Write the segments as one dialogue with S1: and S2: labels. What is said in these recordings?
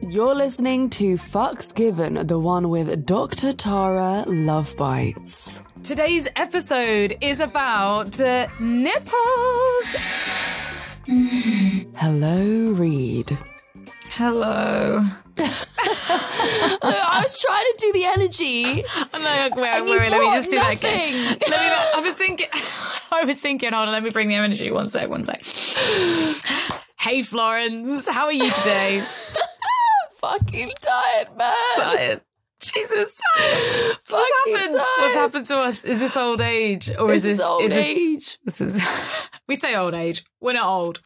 S1: You're listening to Fucks Given, the one with Dr. Tara Luvbites.
S2: Today's episode is about uh, nipples.
S1: Hello, Reed.
S2: Hello.
S1: I was trying to do the energy.
S2: I'm like, wait,
S1: And you
S2: wait, let me
S1: brought
S2: just do that again.
S1: nothing.
S2: Let me. I was thinking. I was thinking. Hold on, let me bring the energy. One sec. One sec. Hey, Florence, how are you today?
S1: Fucking tired, man.
S2: tired. Jesus, tired. What's happened? What's happened to us? Is this old age, or
S1: This
S2: is this
S1: is old
S2: is this,
S1: age.
S2: This is. We say old age. We're not old.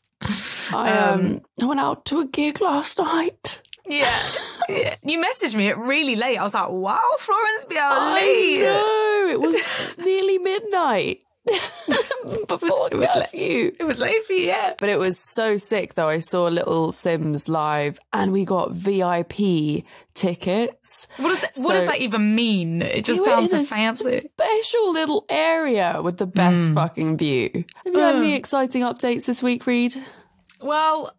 S1: I um, I went out to a gig last night.
S2: Yeah. yeah. You messaged me at really late. I was like, wow, Florence be out
S1: I
S2: late.
S1: know it was nearly midnight before
S2: it was late.
S1: curfew.
S2: It was late for you, yeah.
S1: But it was so sick though. I saw Little Simz live and we got VIP tickets.
S2: What does that, what does that even mean? It just sounds so fancy.
S1: Special little area with the best
S2: Mm.
S1: fucking view. Have you had
S2: Uh.
S1: any exciting updates this week, Reed?
S2: Well,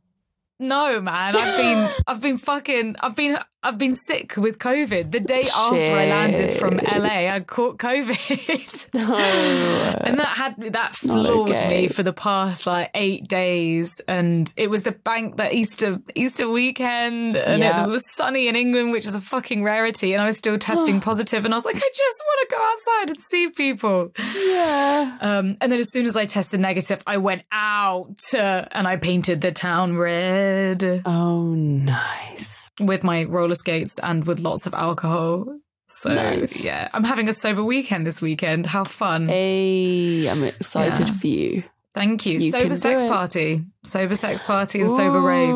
S2: no, man. I've been I've been fucking I've been I've been sick with COVID. The day after I landed from LA, I caught COVID.
S1: No.
S2: and that had me that
S1: It's
S2: floored
S1: okay.
S2: me for the past like eight days and it was the bank that easter easter weekend and
S1: Yeah.
S2: it was sunny in england which is a fucking rarity and i was still testing positive and i was like i just want to go outside and see people
S1: yeah.
S2: um, and then as soon as i tested negative i went out uh, and i painted the town red
S1: Oh, nice.
S2: with my roller skates and with lots of alcohol so
S1: Nice.
S2: yeah i'm having a sober weekend this weekend how fun
S1: Hey, I'm excited
S2: Yeah.
S1: for you.
S2: Thank you.
S1: You
S2: sober sex party, sober sex party, and sober rave.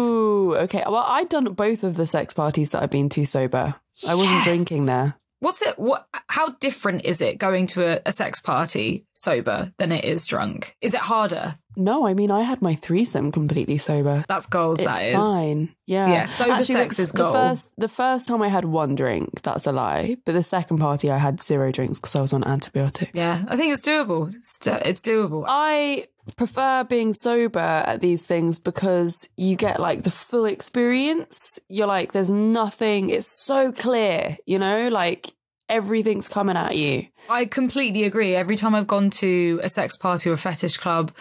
S1: Okay. Well, I've done both of the sex parties that I've been to sober. I wasn't drinking there.
S2: What's it? What? How different is it going to a, a sex party sober than it is drunk? Is it harder?
S1: No, I mean I had my threesome completely sober.
S2: That's goals.
S1: it's
S2: that is.
S1: fine. Yeah.
S2: Yeah, sober
S1: Actually,
S2: sex
S1: the,
S2: is
S1: the first the first time I had one drink, that's a lie. But the second party I had zero drinks because I was on antibiotics.
S2: Yeah, I think it's doable. It's, it's doable.
S1: I prefer being sober at these things because you get like the full experience. You're like, there's nothing, it's so clear, you know, like everything's coming at you.
S2: I completely agree. Every time I've gone to a sex party or a fetish club,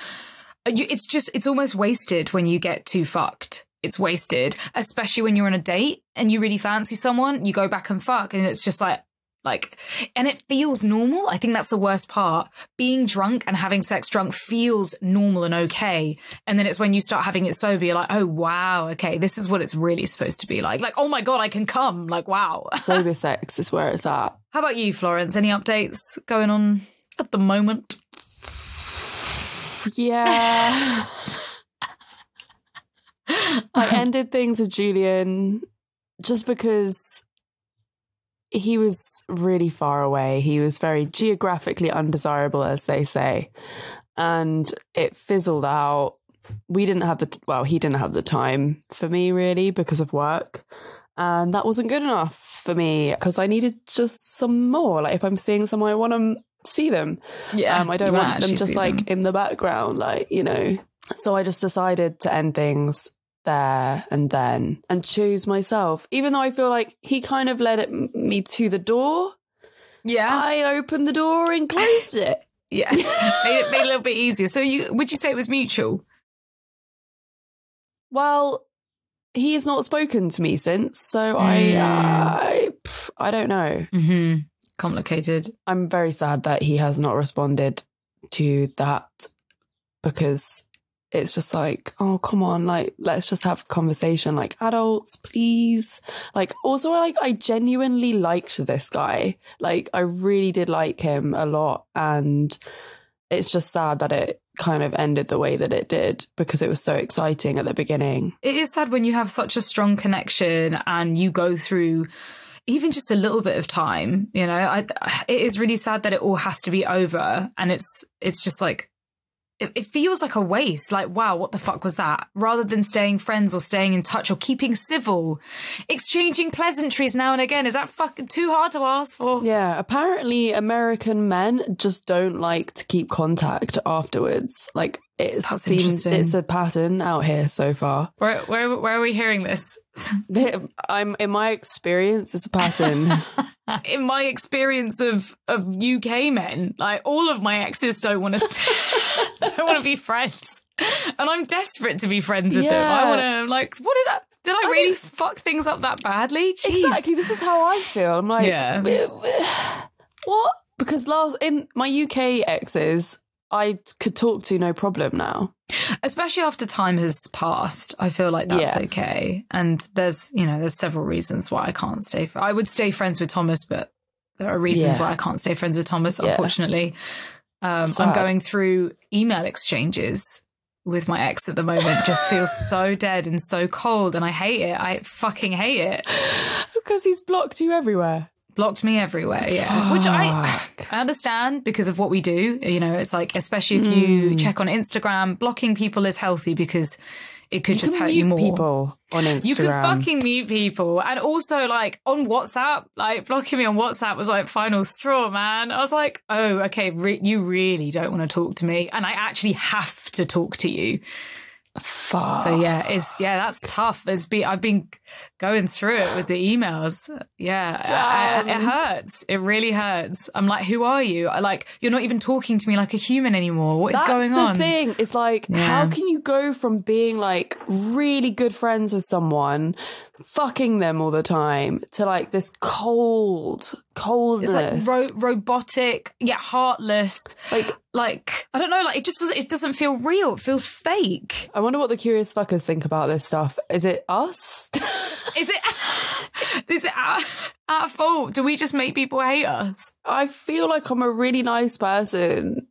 S2: it's just it's almost wasted when you get too fucked. It's wasted, especially when you're on a date and you really fancy someone. You go back and fuck, and it's just like like, and it feels normal. I think that's the worst part. Being drunk and having sex drunk feels normal and okay, and then it's when you start having it sober, you're like, oh wow, okay, this is what it's really supposed to be like. Like, oh my god, I can come. Like, wow.
S1: Sober sex is where it's at.
S2: How about you, Florence? Any updates going on at the moment?
S1: Yeah. I ended things with Julian just because he was really far away. He was very geographically undesirable, as they say. And it fizzled out. We didn't have the, t- well, he didn't have the time for me really because of work. And that wasn't good enough for me because I needed just some more. Like if I'm seeing someone, I want to see them.
S2: Yeah,
S1: Um, I don't
S2: wanna
S1: them just like
S2: them.
S1: in the background, like, you know. So I just decided to end things there and then and choose myself. Even though I feel like he kind of led it, me to the door,
S2: yeah,
S1: I opened the door and closed it.
S2: yeah. made, it, made it a little bit easier. So, you would you say it was mutual?
S1: Well, he has not spoken to me since, so I,
S2: Mm.
S1: I, I don't know.
S2: Mm-hmm. Complicated.
S1: I'm very sad that he has not responded to that because it's just like, oh, come on, like, let's just have a conversation like adults, please. Like, also, like, I genuinely liked this guy. Like, I really did like him a lot. And it's just sad that it kind of ended the way that it did because it was so exciting at the beginning.
S2: It is sad when you have such a strong connection and you go through even just a little bit of time. You know, I, it is really sad that it all has to be over, and it's it's just like it, it feels like a waste. Like, wow, what the fuck was that? Rather than staying friends or staying in touch or keeping civil, exchanging pleasantries now and again. Is that fucking too hard to ask for?
S1: Yeah, apparently American men just don't like to keep contact afterwards. Like it
S2: That's
S1: seems it's a pattern out here so far.
S2: Where, where, where are we hearing this?
S1: I'm in my experience, it's a pattern.
S2: In my experience of of UK men, like all of my exes don't want to st- don't want to be friends, and I'm desperate to be friends with them. I want to like, what did I did I
S1: I
S2: really fuck things up that badly? Jeez.
S1: exactly. This is how I feel. I'm like,
S2: Yeah.
S1: what? Because last in my UK exes, I could talk to no problem now.
S2: especially after time has passed i feel like that's
S1: Yeah.
S2: okay and there's you know there's several reasons why i can't stay fr- i would stay friends with thomas but there are reasons
S1: Yeah.
S2: why i can't stay friends with thomas
S1: Yeah.
S2: unfortunately um, i'm going through email exchanges with my ex at the moment just feels so dead and so cold and i hate it i fucking hate it
S1: Because he's blocked you everywhere.
S2: Blocked me everywhere yeah which i I understand because of what we do. You know, it's like, especially if you
S1: Hmm.
S2: check on Instagram, blocking people is healthy because it could
S1: You
S2: just hurt you more.
S1: people on Instagram.
S2: You can fucking mute people. And also, like, on WhatsApp, like, blocking me on WhatsApp was like final straw, man. I was like, oh, okay, re- you really don't want to talk to me. And I actually have to talk to you.
S1: Fuck.
S2: So, yeah, it's, yeah, that's tough. It's be, I've been going through it with the emails. Yeah, I- I- it hurts. It really hurts. I'm like, who are you? I like, you're not even talking to me like a human anymore. What is
S1: That's
S2: going
S1: the
S2: on?
S1: thing. It's like,
S2: Yeah.
S1: how can you go from being like really good friends with someone, fucking them all the time, to like this cold, coldness?
S2: It's like ro- robotic, yet heartless.
S1: like,
S2: Like I don't know, like it just doesn't. It doesn't feel real. It feels fake.
S1: I wonder what the curious fuckers think about this stuff. Is it us?
S2: Is it? is it our, our fault? Do we just make people hate us?
S1: I feel like I'm a really nice person.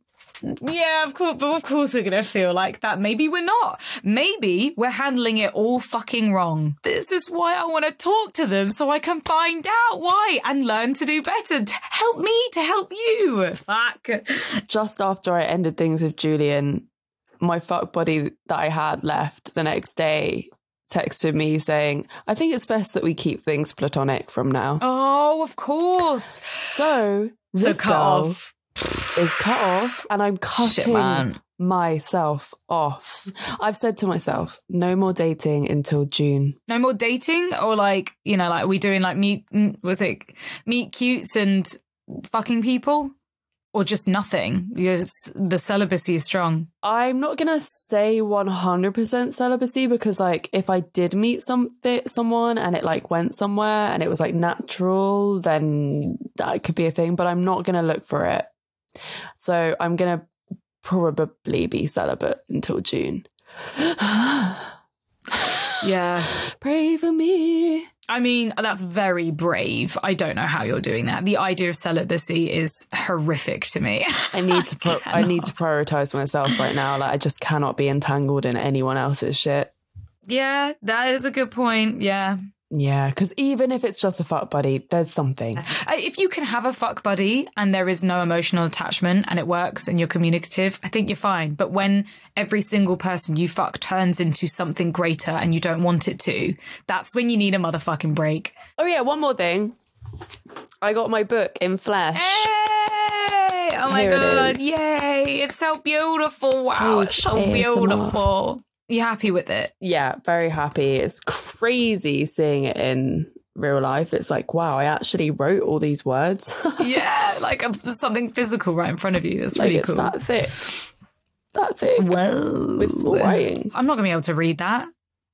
S2: Yeah, of course. But of course, we're gonna feel like that. Maybe we're not. Maybe we're handling it all fucking wrong. This is why I want to talk to them so I can find out why and learn to do better. To help me to help you. Fuck.
S1: Just after I ended things with Julian, my fuck buddy that I had left the next day texted me saying, I think it's best that we keep things platonic from now.
S2: Oh, of course.
S1: So,
S2: So
S1: this
S2: cut
S1: girl
S2: off.
S1: Is cut off and I'm cutting
S2: man.
S1: myself off. I've said to myself, no more dating until June.
S2: No more dating, or like you know, like we doing like meet was it meet cutes and fucking people, or just nothing? The celibacy is strong.
S1: I'm not gonna say 100% celibacy because, like, if I did meet something, someone and it like went somewhere and it was like natural, then that could be a thing. But I'm not gonna look for it. So I'm gonna probably be celibate until June.
S2: Yeah,
S1: Pray for me.
S2: I mean that's very brave. I don't know how you're doing that. The idea of celibacy is horrific to me.
S1: I need to pro- I need to prioritize myself right now. Like I just cannot be entangled in anyone else's shit.
S2: yeah, that is a good point. Yeah.
S1: Yeah, because even if it's just a fuck buddy, there's something.
S2: If you can have a fuck buddy and there is no emotional attachment and it works and you're communicative, I think you're fine. But when every single person you fuck turns into something greater and you don't want it to, that's when you need a motherfucking break.
S1: Oh yeah, one more thing. I got my book in flesh.
S2: Hey! Oh my
S1: Here
S2: god,
S1: is.
S2: yay! It's so beautiful. Wow, it's so
S1: ASMR.
S2: beautiful. You happy with it?
S1: Yeah, very happy. It's crazy seeing it in real life. It's like, wow, I actually wrote all these words.
S2: yeah, like uh, a, something physical right in front of you. That's
S1: like
S2: really
S1: it's
S2: cool.
S1: that thick. That thick.
S2: Whoa.
S1: With small writing.
S2: I'm not gonna be able to read that.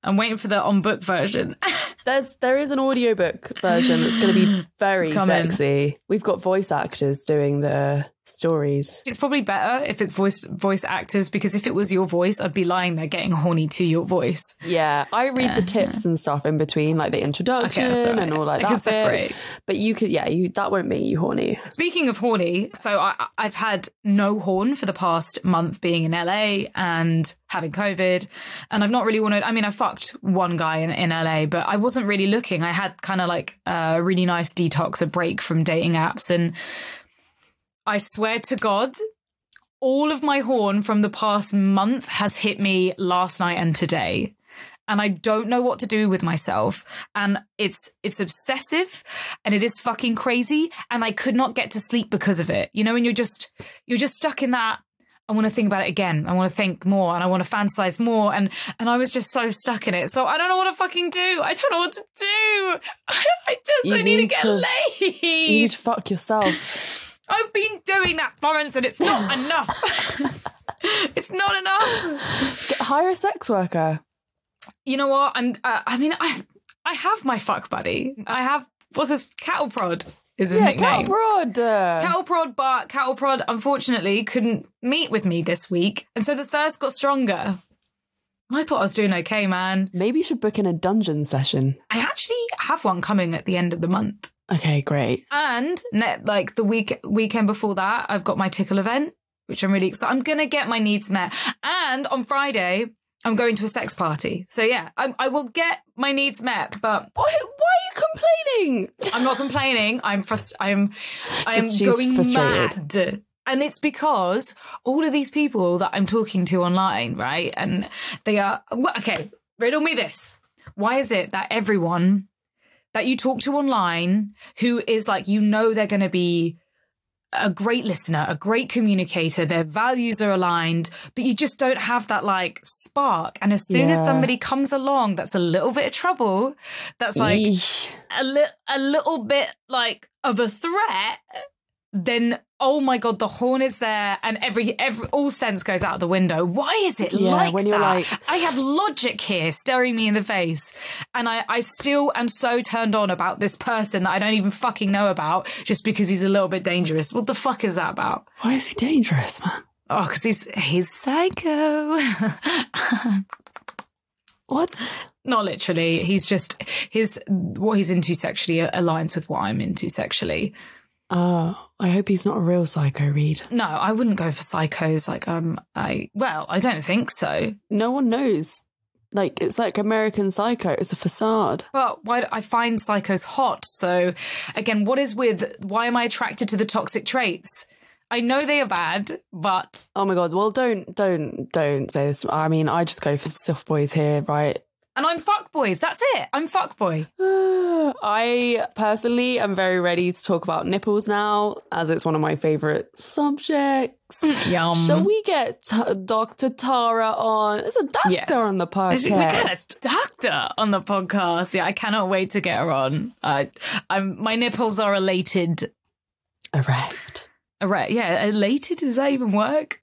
S2: I'm waiting for the on book version.
S1: There's there is an audiobook version that's gonna be very sexy. We've got voice actors doing the stories.
S2: It's probably better if it's voice voice actors because if it was your voice, I'd be lying there getting horny to your voice.
S1: Yeah, I read the tips and stuff in between, like the introduction
S2: Okay, right.
S1: and all like
S2: I
S1: that.
S2: separate.
S1: But you could, yeah, you that won't make you horny.
S2: Speaking of horny, so I, I've had no horn for the past month being in LA and having COVID, and I've not really wanted. I mean, I fucked one guy in, in LA, but I wasn't really looking. I had kind of like a really nice detox, a break from dating apps, and I swear to God, all of my horn from the past month has hit me last night and today and I don't know what to do with myself. And it's it's obsessive and it is fucking crazy. And I could not get to sleep because of it. You know, and you're just you're just stuck in that. I want to think about it again. I want to think more and I want to fantasize more. And and I was just so stuck in it. So I don't know what to fucking do. I don't know what to do. I just
S1: You
S2: I need, to get
S1: to-
S2: laid.
S1: You need to fuck yourself.
S2: I've been doing that, Florence, and it's not enough. it's not enough.
S1: Get, hire a sex worker.
S2: You know what? I'm. Uh, I mean, I I have my fuck buddy. I have what's his cattle prod is his
S1: Yeah,
S2: nickname.
S1: Cat Broad. uh,
S2: Cattle prod, but cattle prod unfortunately couldn't meet with me this week, and so the thirst got stronger. I thought I was doing okay, man.
S1: Maybe you should book in a dungeon session.
S2: I actually have one coming at the end of the month,
S1: Okay, great.
S2: and ne- like the week weekend before that, I've got my tickle event, which I'm really excited. I'm gonna get my needs met, and on Friday. I'm going to a sex party. So yeah, I, I will get my needs met, but
S1: Why, why are you complaining?
S2: I'm not complaining. I'm frust- I'm I'm
S1: Just
S2: going
S1: frustrated.
S2: mad. And it's because all of these people that I'm talking to online, right? And they are okay. Riddle me this: Why is it that everyone that you talk to online, who is like you know they're going to be a great listener, a great communicator, their values are aligned, but you just don't have that like spark. And as soon as somebody comes along that's a little bit of trouble, that's like
S1: Eesh.
S2: a, li- a little bit like of a threat, then oh my god, the horn is there, and every every all sense goes out the window. Why is it
S1: Yeah,
S2: like
S1: when you're
S2: that?
S1: like-
S2: I have logic here staring me in the face, and I I still am so turned on about this person that I don't even fucking know about just because he's a little bit dangerous. What the fuck is that about?
S1: Why is he dangerous, man?
S2: Oh, because he's he's psycho.
S1: What?
S2: Not literally. He's just his what he's into sexually aligns with what I'm into sexually.
S1: Oh, I hope he's not a real psycho, Reed.
S2: No, I wouldn't go for psychos. Like, um, I well, I don't think so.
S1: No one knows. Like, it's like American Psycho. It's a facade.
S2: But why I find psychos hot? So, again, what is with why am I attracted to the toxic traits? I know they are bad, but
S1: Oh my god. Well, don't, don't, don't say this. I mean, I just go for soft boys here, right?
S2: And I'm fuck boys. That's it. I'm fuck boy.
S1: I personally am very ready to talk about nipples now, as it's one of my favorite subjects.
S2: Yum.
S1: Shall we get t- Dr. Tara on? There's a doctor
S2: Yes.
S1: on the podcast.
S2: We got a doctor on the podcast. Yeah, I cannot wait to get her on. Uh, I'm my nipples are elated.
S1: Erect.
S2: Right? Yeah, elated. Does that even work?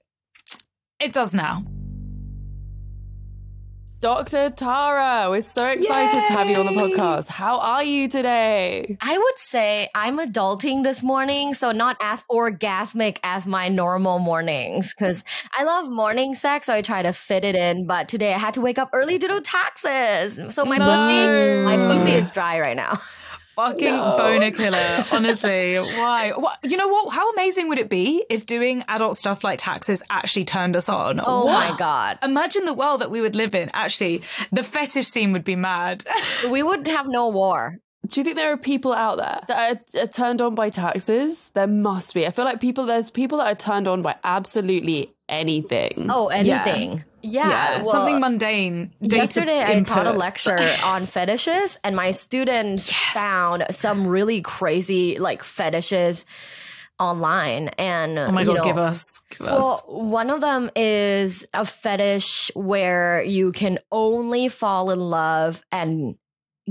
S2: It does now.
S1: Dr. Tara, we're so excited to have you on the podcast. How are you today?
S3: I would say I'm adulting this morning, so not as orgasmic as my normal mornings because I love morning sex, so I try to fit it in. But today I had to wake up early to do taxes, so my pussy, my pussy is dry right now.
S2: Fucking
S1: No.
S2: boner killer. Honestly, why? What? You know what? How amazing would it be if doing adult stuff like taxes actually turned us on?
S3: Oh my god,
S2: Imagine the world that we would live in. Actually, the fetish scene would be mad.
S3: we would have no war.
S1: Do you think there are people out there that are, are turned on by taxes? There must be. I feel like people, there's people that are turned on by absolutely anything.
S3: Oh, anything. Yeah, well,
S2: something mundane.
S3: Yesterday, I taught a lecture on fetishes, and my students found some really crazy like fetishes online. And
S2: Oh my
S3: you
S2: god,
S3: know,
S2: give us, give us.
S3: Well, one of them is a fetish where you can only fall in love and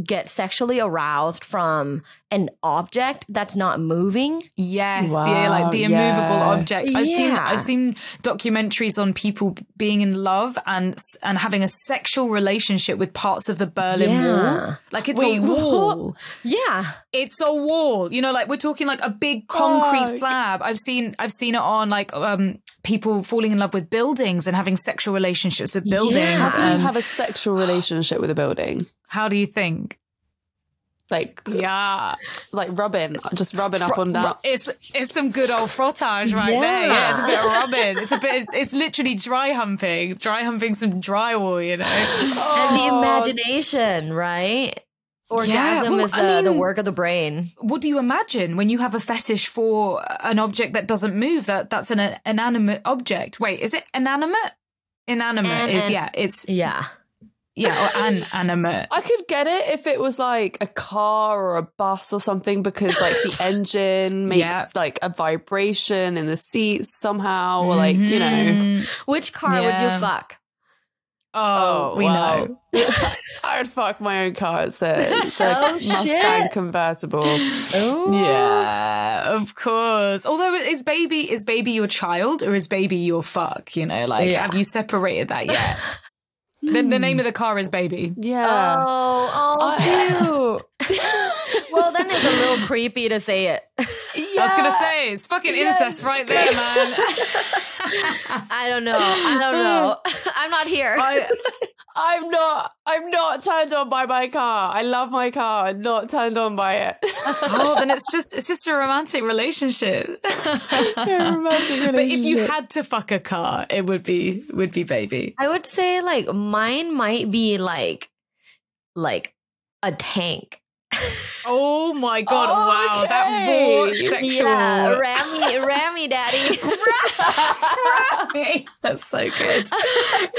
S3: get sexually aroused from an object that's not moving.
S2: Yes, yeah, like the immovable
S1: yeah.
S2: object. I've seen I've seen documentaries on people being in love and and having a sexual relationship with parts of the Berlin
S3: Yeah.
S2: Wall. Like it's
S1: Wait,
S2: a wall.
S3: Yeah.
S2: It's a wall. You know, like we're talking like a big concrete
S1: Fuck.
S2: slab. I've seen I've seen it on like um people falling in love with buildings and having sexual relationships with buildings. Yeah.
S1: How can you
S2: um,
S1: have a sexual relationship with a building?
S2: how do you think?
S1: Like,
S2: Yeah.
S1: like rubbing, just rubbing up on down.
S2: It's it's some good old frottage right there. Yeah, it's a bit of rubbing. It's a bit. It's literally dry humping, dry humping some drywall. You know.
S3: And the
S1: Oh,
S3: imagination, right? Orgasm
S2: well,
S3: is
S2: I
S3: uh, the work of the brain.
S2: What do you imagine when you have a fetish for an object that doesn't move? That that's an inanimate object. Wait, is it inanimate? Inanimate
S3: An-
S2: is
S3: an-
S2: yeah, it's
S3: Yeah.
S2: yeah, or inanimate.
S1: I could get it if it was like a car or a bus or something because like the engine makes
S2: Yeah.
S1: like a vibration in the seats somehow, or like you know.
S2: Mhm.
S3: Which car would you fuck?
S2: Oh, we
S1: wow.
S2: know.
S1: I would fuck my own car. It's a, it's a
S3: Oh,
S1: Mustang
S3: shit.
S1: convertible.
S3: Ooh.
S2: Yeah, of course. Although is baby is baby your child or is baby your fuck? You know, like
S3: Yeah.
S2: have you separated that yet? the, the hmm. name of the car is baby.
S1: Yeah.
S3: Oh, oh, cute. Well, then it's a little creepy to say it.
S2: I was gonna say it's fucking
S1: Yes,
S2: incest right there, man.
S3: I don't know. I don't know. I'm not here.
S2: I,
S1: I'm not. I'm not turned on by my car. I love my car. I'm not turned on by it.
S2: oh, then it's just it's just a romantic relationship.
S1: A romantic
S2: but if you had to fuck a car, it would be would be baby.
S3: I would say like mine might be like like a tank.
S2: Oh my god! Oh, wow, that
S1: Okay.
S2: raw sexual.
S3: Yeah, Rammy, Rammy, daddy.
S2: That's so good.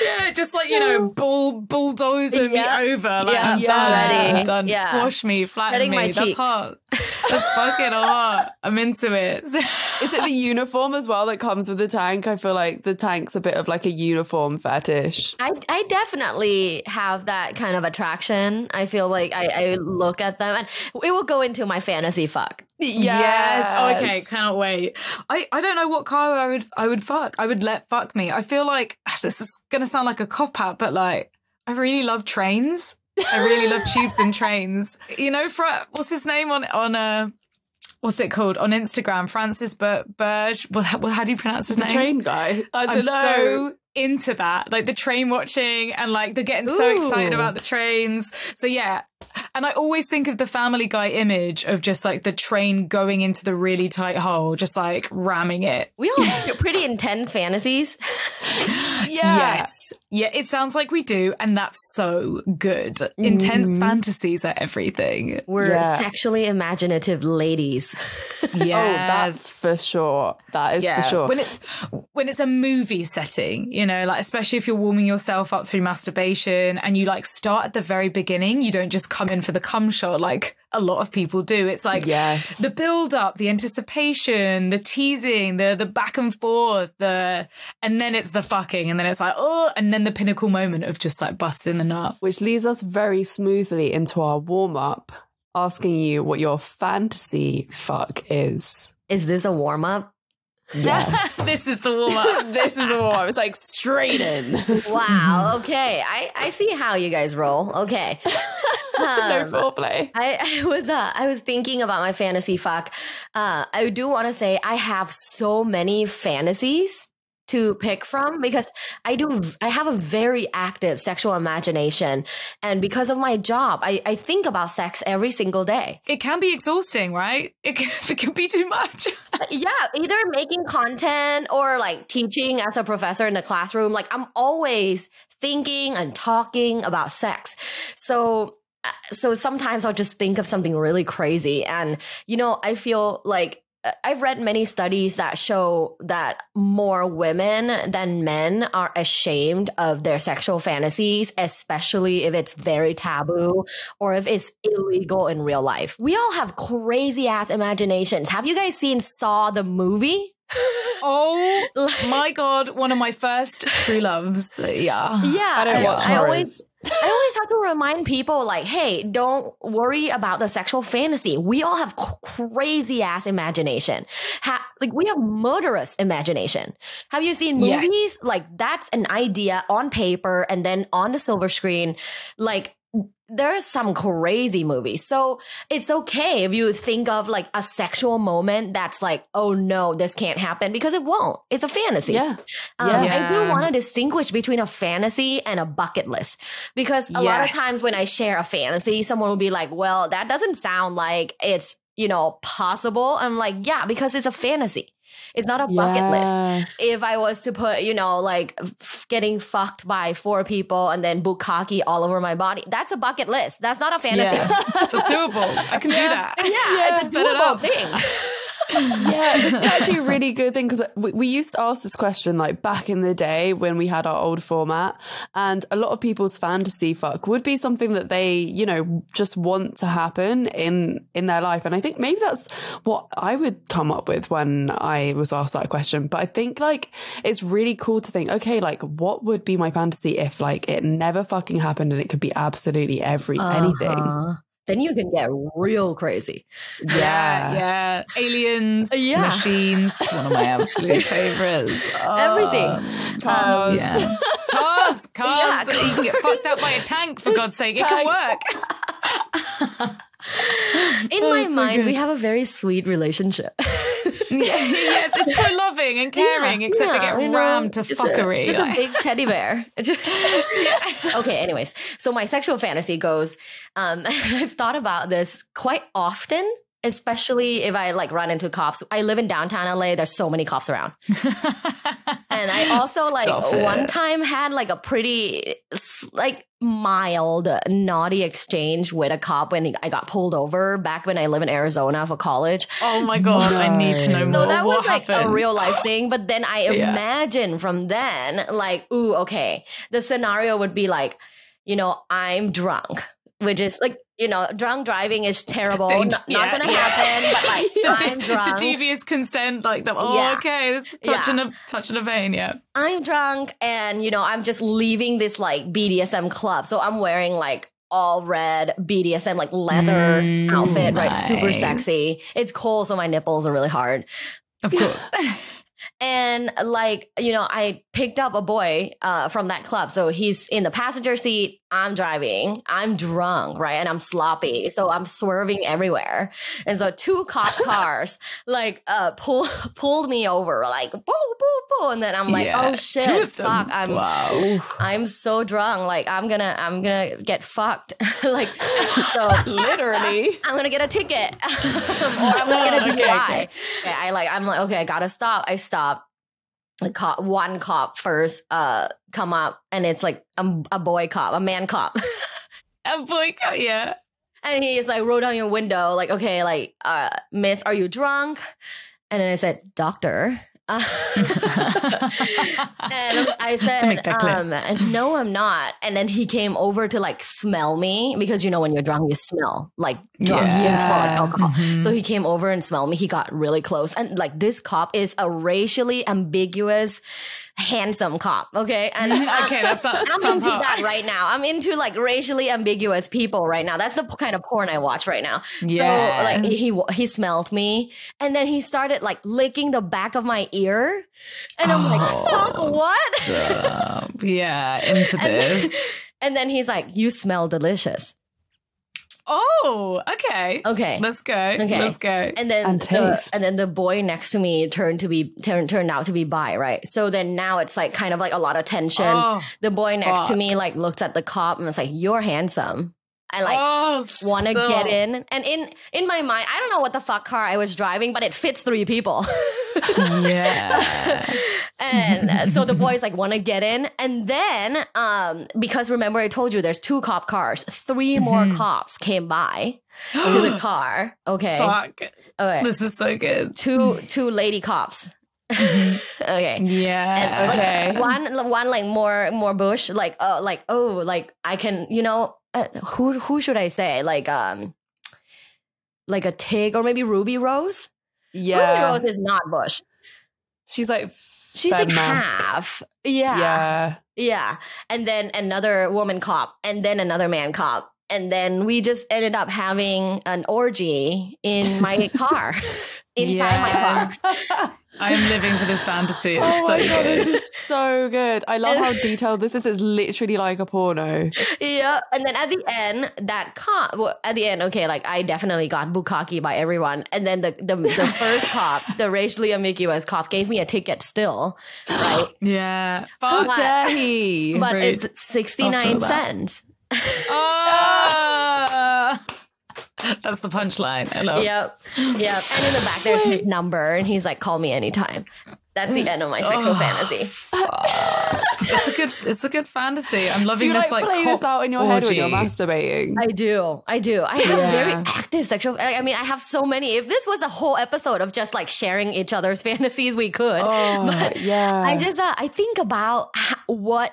S2: Yeah, just like you know, bull bulldozer
S3: Yeah.
S2: me over. Like
S3: Yeah,
S2: I'm done. I'm done. Squash me, flatten
S3: Spreading
S2: me. That's
S3: cheeks.
S2: hot. That's fucking hot. I'm into it.
S1: Is it the uniform as well that comes with the tank? I feel like the tank's a bit of like a uniform fetish.
S3: I, I definitely have that kind of attraction. I feel like I, I look at them and it will go into my fantasy fuck.
S2: Yes. Oh, okay. Cannot wait. I, I don't know what car I would I would fuck. I would let fuck me. I feel like this is gonna sound like a cop out, but like I really love trains. I really love tubes and trains. You know, Fra- what's his name on on uh what's it called on Instagram? Francis Bur- Burge. Well, how, well, how do you pronounce his
S1: the
S2: name?
S1: train guy. I
S2: I'm
S1: don't know.
S2: so into that, like the train watching, and like they're getting so excited about the trains. So yeah, and I always think of the Family Guy image of just like the train going into the really tight hole, just like ramming it.
S3: We all have pretty intense fantasies.
S1: yeah.
S2: Yes, yeah, it sounds like we do, and that's so good. Intense
S1: Mhm.
S2: fantasies are everything.
S3: We're
S1: Yeah.
S3: sexually imaginative ladies.
S2: Yeah,
S1: Oh, that's for sure. That is for sure.
S2: When it's when it's a movie setting, you know, like especially if you're warming yourself up through masturbation and you like start at the very beginning, you don't just come in for the cum shot like a lot of people do. It's like
S1: yes.
S2: the build up, the anticipation, the teasing, the the back and forth, the and then it's the fucking, and then it's like oh, and then the pinnacle moment of just like busting the nut.
S1: Which leads us very smoothly into our warm up, asking you what your fantasy fuck is.
S3: Is this a warm up?
S1: Yes.
S2: this is the warm up.
S1: this is the warm up. It's like straight in.
S3: Wow. Okay. I, I see how you guys roll. Okay.
S1: no
S3: Um,
S1: foreplay.
S3: I, I was uh, I was thinking about my fantasy fuck. Uh, I do want to say I have so many fantasies to pick from because I do I have a very active sexual imagination and because of my job I, I think about sex every single day.
S2: It can be exhausting, right? It can, it can be too much.
S3: yeah, either making content or like teaching as a professor in the classroom. Like I'm always thinking and talking about sex. So uh, so sometimes I'll just think of something really crazy and you know, I feel like uh, I've read many studies that show that more women than men are ashamed of their sexual fantasies, especially if it's very taboo or if it's illegal in real life. We all have crazy ass imaginations. Have you guys seen Saw the movie?
S2: Oh
S3: Like-
S2: my god, one of my first true loves. Yeah.
S3: Yeah,
S1: I don't watch
S3: I always I always have to remind people like, hey, don't worry about the sexual fantasy. We all have crazy ass imagination. Ha- like we have murderous imagination. Have you seen
S2: Yes.
S3: movies? Like that's an idea on paper and then on the silver screen. Like there's some crazy movies. So it's okay if you think of like a sexual moment that's like, oh no, this can't happen because it won't. It's a fantasy.
S1: Yeah.
S3: Um,
S1: Yeah.
S3: I do want to distinguish between a fantasy and a bucket list because a lot of times when I share a fantasy, someone will be like, well, that doesn't sound like it's you know, possible? I'm like, yeah, because it's a fantasy. It's not a bucket list. If I was to put, you know, like f- getting fucked by four people and then bukkake all over my body, that's a bucket list. That's not a fantasy.
S2: Yeah, that's doable. I can do that.
S3: Yeah, it's a
S2: Set it
S3: doable thing.
S1: Yeah, this is actually a really good thing because we, we used to ask this question like back in the day when we had our old format, and a lot of people's fantasy fuck would be something that they, you know, just want to happen in in their life. And I think maybe that's what I would come up with when I was asked that question. But I think like it's really cool to think, okay, like what would be my fantasy if like it never fucking happened and it could be absolutely every
S3: uh-huh. anything. Then you can get real crazy.
S2: Yeah, yeah. Aliens,
S3: Yeah.
S2: machines, one of my absolute favorites.
S3: Everything.
S2: Um,
S1: Cars.
S2: yeah. Cars, cars.
S3: Yeah.
S2: You can get fucked up by a tank, for God's sake. It can work.
S3: In
S2: Oh,
S3: my
S2: so
S3: mind, we have a very sweet relationship.
S2: yes, it's so loving and caring,
S3: Yeah,
S2: except to get
S3: you know,
S2: rammed to
S3: a-
S2: fuckery.
S3: It's a
S2: like-
S3: big teddy bear. okay, anyways. So my sexual fantasy goes, um, I've thought about this quite often, especially if I like run into cops. I live in downtown LA. There's so many cops around. And I also like
S2: it.
S3: one time had like a pretty like mild naughty exchange with a cop when I got pulled over back when I live in Arizona for college.
S2: Oh my god, I need to know
S1: No.
S2: more.
S3: So that
S2: what
S3: was like a real life thing. But then I
S2: Yeah.
S3: imagine from then, like, ooh, okay, the scenario would be like, you know, I'm drunk, which is like, you know, drunk driving is terrible,
S2: yeah,
S3: not gonna
S2: yeah.
S3: happen. But like,
S2: the,
S3: I'm drunk.
S2: the devious consent, like the oh,
S3: Yeah.
S2: okay, this touching a touching a vein, yeah.
S3: I'm drunk and you know I'm just leaving this like BDSM club. So I'm wearing like all red BDSM like leather
S2: Mm,
S3: outfit, right? Super sexy. It's cold, so my nipples are really hard.
S2: Of course.
S3: And like, you know, I picked up a boy uh, from that club. So he's in the passenger seat. I'm driving. I'm drunk, right? And I'm sloppy. So I'm swerving everywhere. And so two cop cars like uh pull pulled me over, like boo, boo, boo. And then I'm like,
S2: Yeah,
S3: oh shit, fuck. I'm
S2: wow.
S3: I'm so drunk. Like I'm gonna I'm gonna get fucked. like so
S1: Literally.
S3: I'm gonna get a ticket or I'm gonna get a
S2: Okay, okay.
S3: Okay, I like I'm like okay, I gotta stop. I stop. Cop, one cop first, uh, come up, and it's like a, a boy cop, a man cop,
S2: A boy, cop, yeah.
S3: and he's like, roll down your window, like, okay, like, uh, Miss, are you drunk? And then I said, Doctor. And I said,
S2: make that clear.
S3: um, no, I'm not. And then he came over to like smell me because you know when you're drunk, you smell like drunk, you smell like alcohol.
S2: Mhm.
S3: So he came over and smelled me. He got really close. And like this cop is a racially ambiguous, handsome cop. Okay. And
S2: okay, that's not,
S3: I'm into that right now. I'm into like racially ambiguous people right now. That's the kind of porn I watch right now. So like he he smelled me, and then he started like licking the back of my ear, and I'm like, oh, "Fuck,
S2: Oh,
S3: what?"
S2: Yeah, into
S3: And-
S2: this.
S3: And then he's like, "You smell delicious."
S2: Oh, okay.
S3: Okay.
S2: Let's go.
S3: Okay.
S2: Let's go.
S3: And then
S1: And
S3: the,
S1: taste.
S3: and then the boy next to me turned to be turned turned out to be bi, right? So then now it's like kind of like a lot of tension.
S2: Oh,
S3: the boy next to me like looked at the cop and was like, "You're handsome." I like
S2: oh,
S3: want to
S2: stop.
S3: get in, and in in my mind, I don't know what the fuck car I was driving, but it fits three people.
S2: Yeah.
S3: and uh, so the boys like want to get in, and then um because remember I told you there's two cop cars, 3 more
S2: Mhm.
S3: cops came by to the car. Okay,
S2: Fuck.
S3: okay,
S2: This is so good.
S3: two two lady cops. okay.
S2: Yeah.
S3: And, like,
S1: Okay.
S3: one one like more more butch like uh like oh like I can you know uh, who who should I say like um like a Tig or maybe Ruby Rose.
S1: Yeah.
S3: Ruby Rose is not butch.
S1: She's like
S3: She's like
S1: masc.
S3: half. Yeah.
S1: Yeah.
S3: Yeah. And then another woman cop and then another man cop. And then we just ended up having an orgy in my car. Inside my car.
S2: Yes. I'm living for this fantasy. It's
S1: Oh
S2: so
S1: my god,
S2: good.
S1: this is so good. I love how detailed this is. It's literally like a porno.
S3: yeah. And then at the end, that cop, well, at the end, okay, like I definitely got bukkake by everyone. And then the, the, the first cop, the racially ambiguous cop, gave me a ticket still, right?
S2: yeah.
S1: How dare he?
S3: But
S2: Rude.
S3: it's 69
S2: I'll tell that.
S3: cents.
S2: Ah. That's the punchline. I love.
S3: Yep. Yep. And in the back, there's his number, and he's like, call me anytime. That's the end of my sexual fantasy.
S2: It's a good. It's a good fantasy. I'm
S1: Do
S2: loving
S1: you
S2: this
S1: like,
S2: like
S1: play this
S2: cop
S1: out in your head when you're masturbating?
S3: I do. I do. I have
S2: Yeah.
S3: very active sexual. I I mean, I have so many. If this was a whole episode of just like sharing each other's fantasies, we could.
S1: oh,
S3: but
S1: yeah.
S3: I just, uh, I think about what,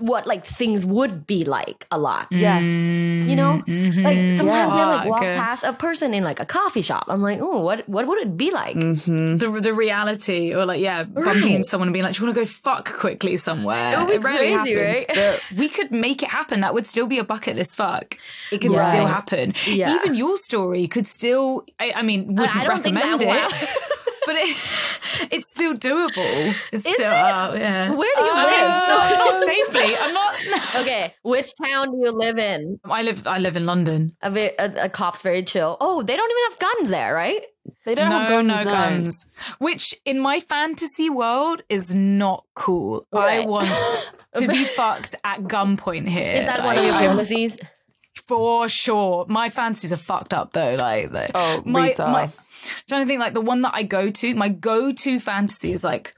S3: what like things would be like a lot.
S1: Yeah.
S3: You know?
S2: Mhm.
S3: Like sometimes I like
S2: Fuck.
S3: walk past a person in like a coffee shop. I'm like, oh, what, what would it be like?
S1: hmm
S2: the the reality, or like yeah, bumping
S3: Right.
S2: into someone and being like, "Do you want to go fuck quickly somewhere?"
S3: It would be
S2: rarely
S3: crazy,
S2: happens,
S3: right?
S2: but we could make it happen. That would still be a bucket list fuck. It could
S3: Right.
S2: still happen.
S3: Yeah.
S2: Even your story could still. I, I mean, wouldn't
S3: I don't think
S2: recommend
S3: that
S2: it,
S3: will.
S2: but it, it's still doable. It's
S3: Is
S2: still,
S3: it?
S2: uh, yeah.
S3: Where do you
S2: Uh,
S3: live?
S2: not safely. I'm not.
S3: okay, which town do you live in?
S2: I live. I live in London.
S3: A, a, a cop's very chill. Oh, they don't even have guns there, right?
S1: They don't
S2: no,
S1: have guns.
S2: no
S1: no.
S2: guns. Which in my fantasy world is not cool. I want to be fucked at gunpoint here.
S3: Is that one of your fantasies?
S2: For sure. My fantasies are fucked up though. Like, like
S1: Oh,
S2: my,
S1: Rita.
S2: my trying to think like the one that I go to, my go-to fantasy is like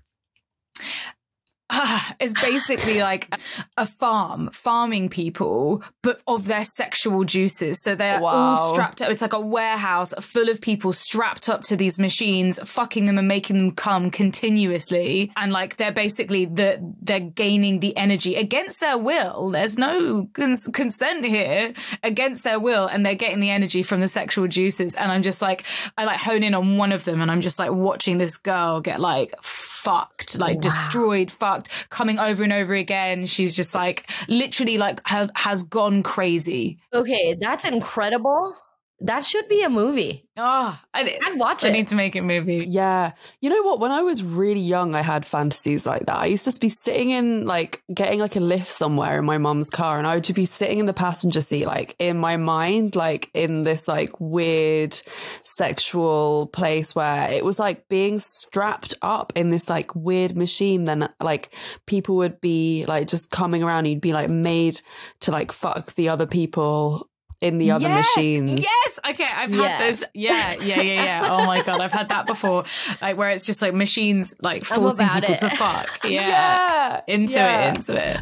S2: is basically like a farm, farming people, but of their sexual juices. So they're
S1: Wow.
S2: all strapped up. It's like a warehouse full of people strapped up to these machines, fucking them and making them come continuously. And like they're basically the they're gaining the energy against their will. There's no cons- consent here against their will, and they're getting the energy from the sexual juices. And I'm just like, I like hone in on one of them, and I'm just like watching this girl get like fucked, like destroyed, fucked, coming over and over again. She's just like literally like ha- has gone crazy.
S3: Okay, that's incredible. That should be a movie.
S2: Oh, I,
S3: I'd watch
S2: I
S3: it.
S2: I need to make a movie.
S1: Yeah. You know what? When I was really young, I had fantasies like that. I used to just be sitting in, like, getting like a lift somewhere in my mum's car, and I would just be sitting in the passenger seat, like, in my mind, like, in this, like, weird sexual place where it was like being strapped up in this, like, weird machine. Then, like, people would be, like, just coming around. You'd be, like, made to, like, fuck the other people in the other
S2: yes,
S1: machines.
S2: Yes. Okay. I've
S3: Yeah.
S2: had this. Yeah. Yeah. Yeah. Yeah. Oh my God. I've had that before. Like where it's just like machines like forcing people
S3: it.
S2: to fuck. Yeah.
S1: Yeah.
S2: Into
S1: Yeah.
S2: it. Into it.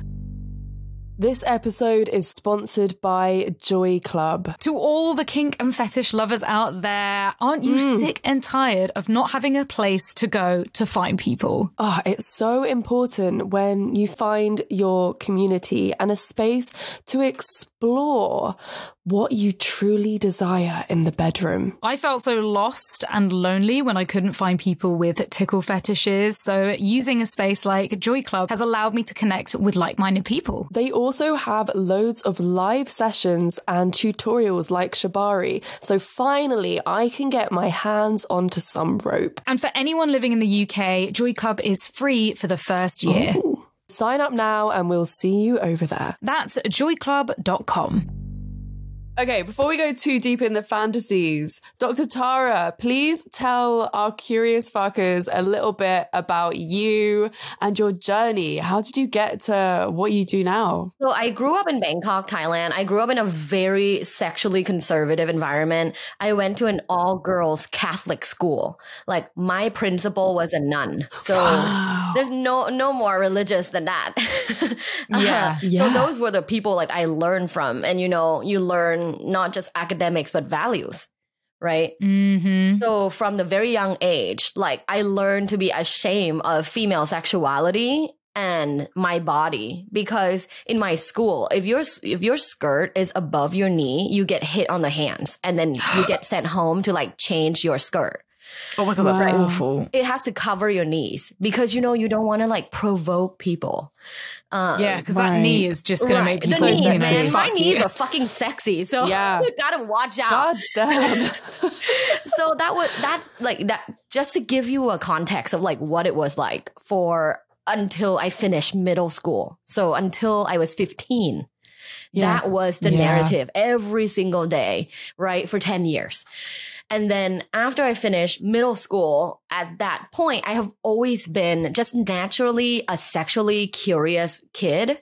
S1: This episode is sponsored by Joy Club.
S2: To all the kink and fetish lovers out there, aren't you
S1: Mm.
S2: sick and tired of not having a place to go to find people?
S1: Oh, it's so important when you find your community and a space to explore what you truly desire in the bedroom.
S2: I felt so lost and lonely when I couldn't find people with tickle fetishes. So using a space like Joy Club has allowed me to connect with like-minded people.
S1: They also have loads of live sessions and tutorials like Shibari. So finally, I can get my hands onto some rope.
S2: And for anyone living in the UK, Joy Club is free for the first year.
S1: Ooh. Sign up now and we'll see you over there.
S2: That's joyclub.com.
S1: Okay, before we go too deep in the fantasies, Dr. Tara, please tell our curious fuckers a little bit about you and your journey. How did you get to what you do now?
S3: So I grew up in Bangkok, Thailand. I grew up in a very sexually conservative environment. I went to an all girls Catholic school. Like my principal was a nun. So
S1: Wow.
S3: there's no no more religious than that.
S2: Yeah.
S3: So
S1: Yeah.
S3: those were the people like I learned from. And you know, you learn not just academics but values, right?
S2: Mm-hmm.
S3: So from the very young age, like I learned to be ashamed of female sexuality and my body because in my school, if your if your skirt is above your knee, you get hit on the hands and then you get sent home to like change your skirt.
S2: Oh my god, that's
S1: Wow.
S2: awful.
S3: It has to cover your knees because you know you don't want to like provoke people. Um,
S2: Yeah, because
S1: right.
S2: that knee is just gonna
S3: right.
S2: make you
S3: the
S1: so
S3: knees,
S1: sexy.
S3: man. My
S2: fuck
S3: knees
S2: you.
S3: are fucking sexy, so
S1: Yeah.
S3: you gotta watch out.
S1: God damn.
S3: so that was that's like that just to give you a context of like what it was like for until I finished middle school. So until I was 15.
S1: Yeah.
S3: That was the
S2: Yeah.
S3: narrative every single day, right? For 10 years. And then after I finished middle school, at that point, I have always been just naturally a sexually curious kid.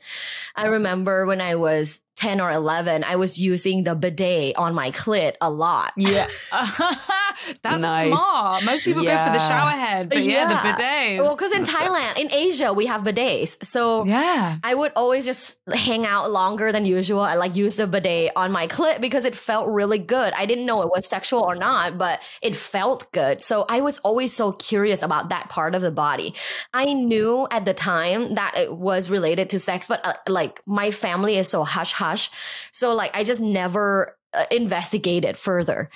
S3: I remember when I was 10 or 11, I was using the bidet on my clit a lot.
S2: Yeah. That's
S1: Nice.
S2: smart. Most people go for the
S1: Yeah.
S2: shower head, but yeah,
S3: Yeah.
S2: the bidets.
S3: Well, because in Thailand, in Asia, we have bidets. So
S2: Yeah.
S3: I would always just hang out longer than usual. I like use the bidet on my clit because it felt really good. I didn't know it was sexual or not, but it felt good. So I was always so curious about that part of the body. I knew at the time that it was related to sex, but uh, like my family is so hush hush. So like I just never uh, investigated further.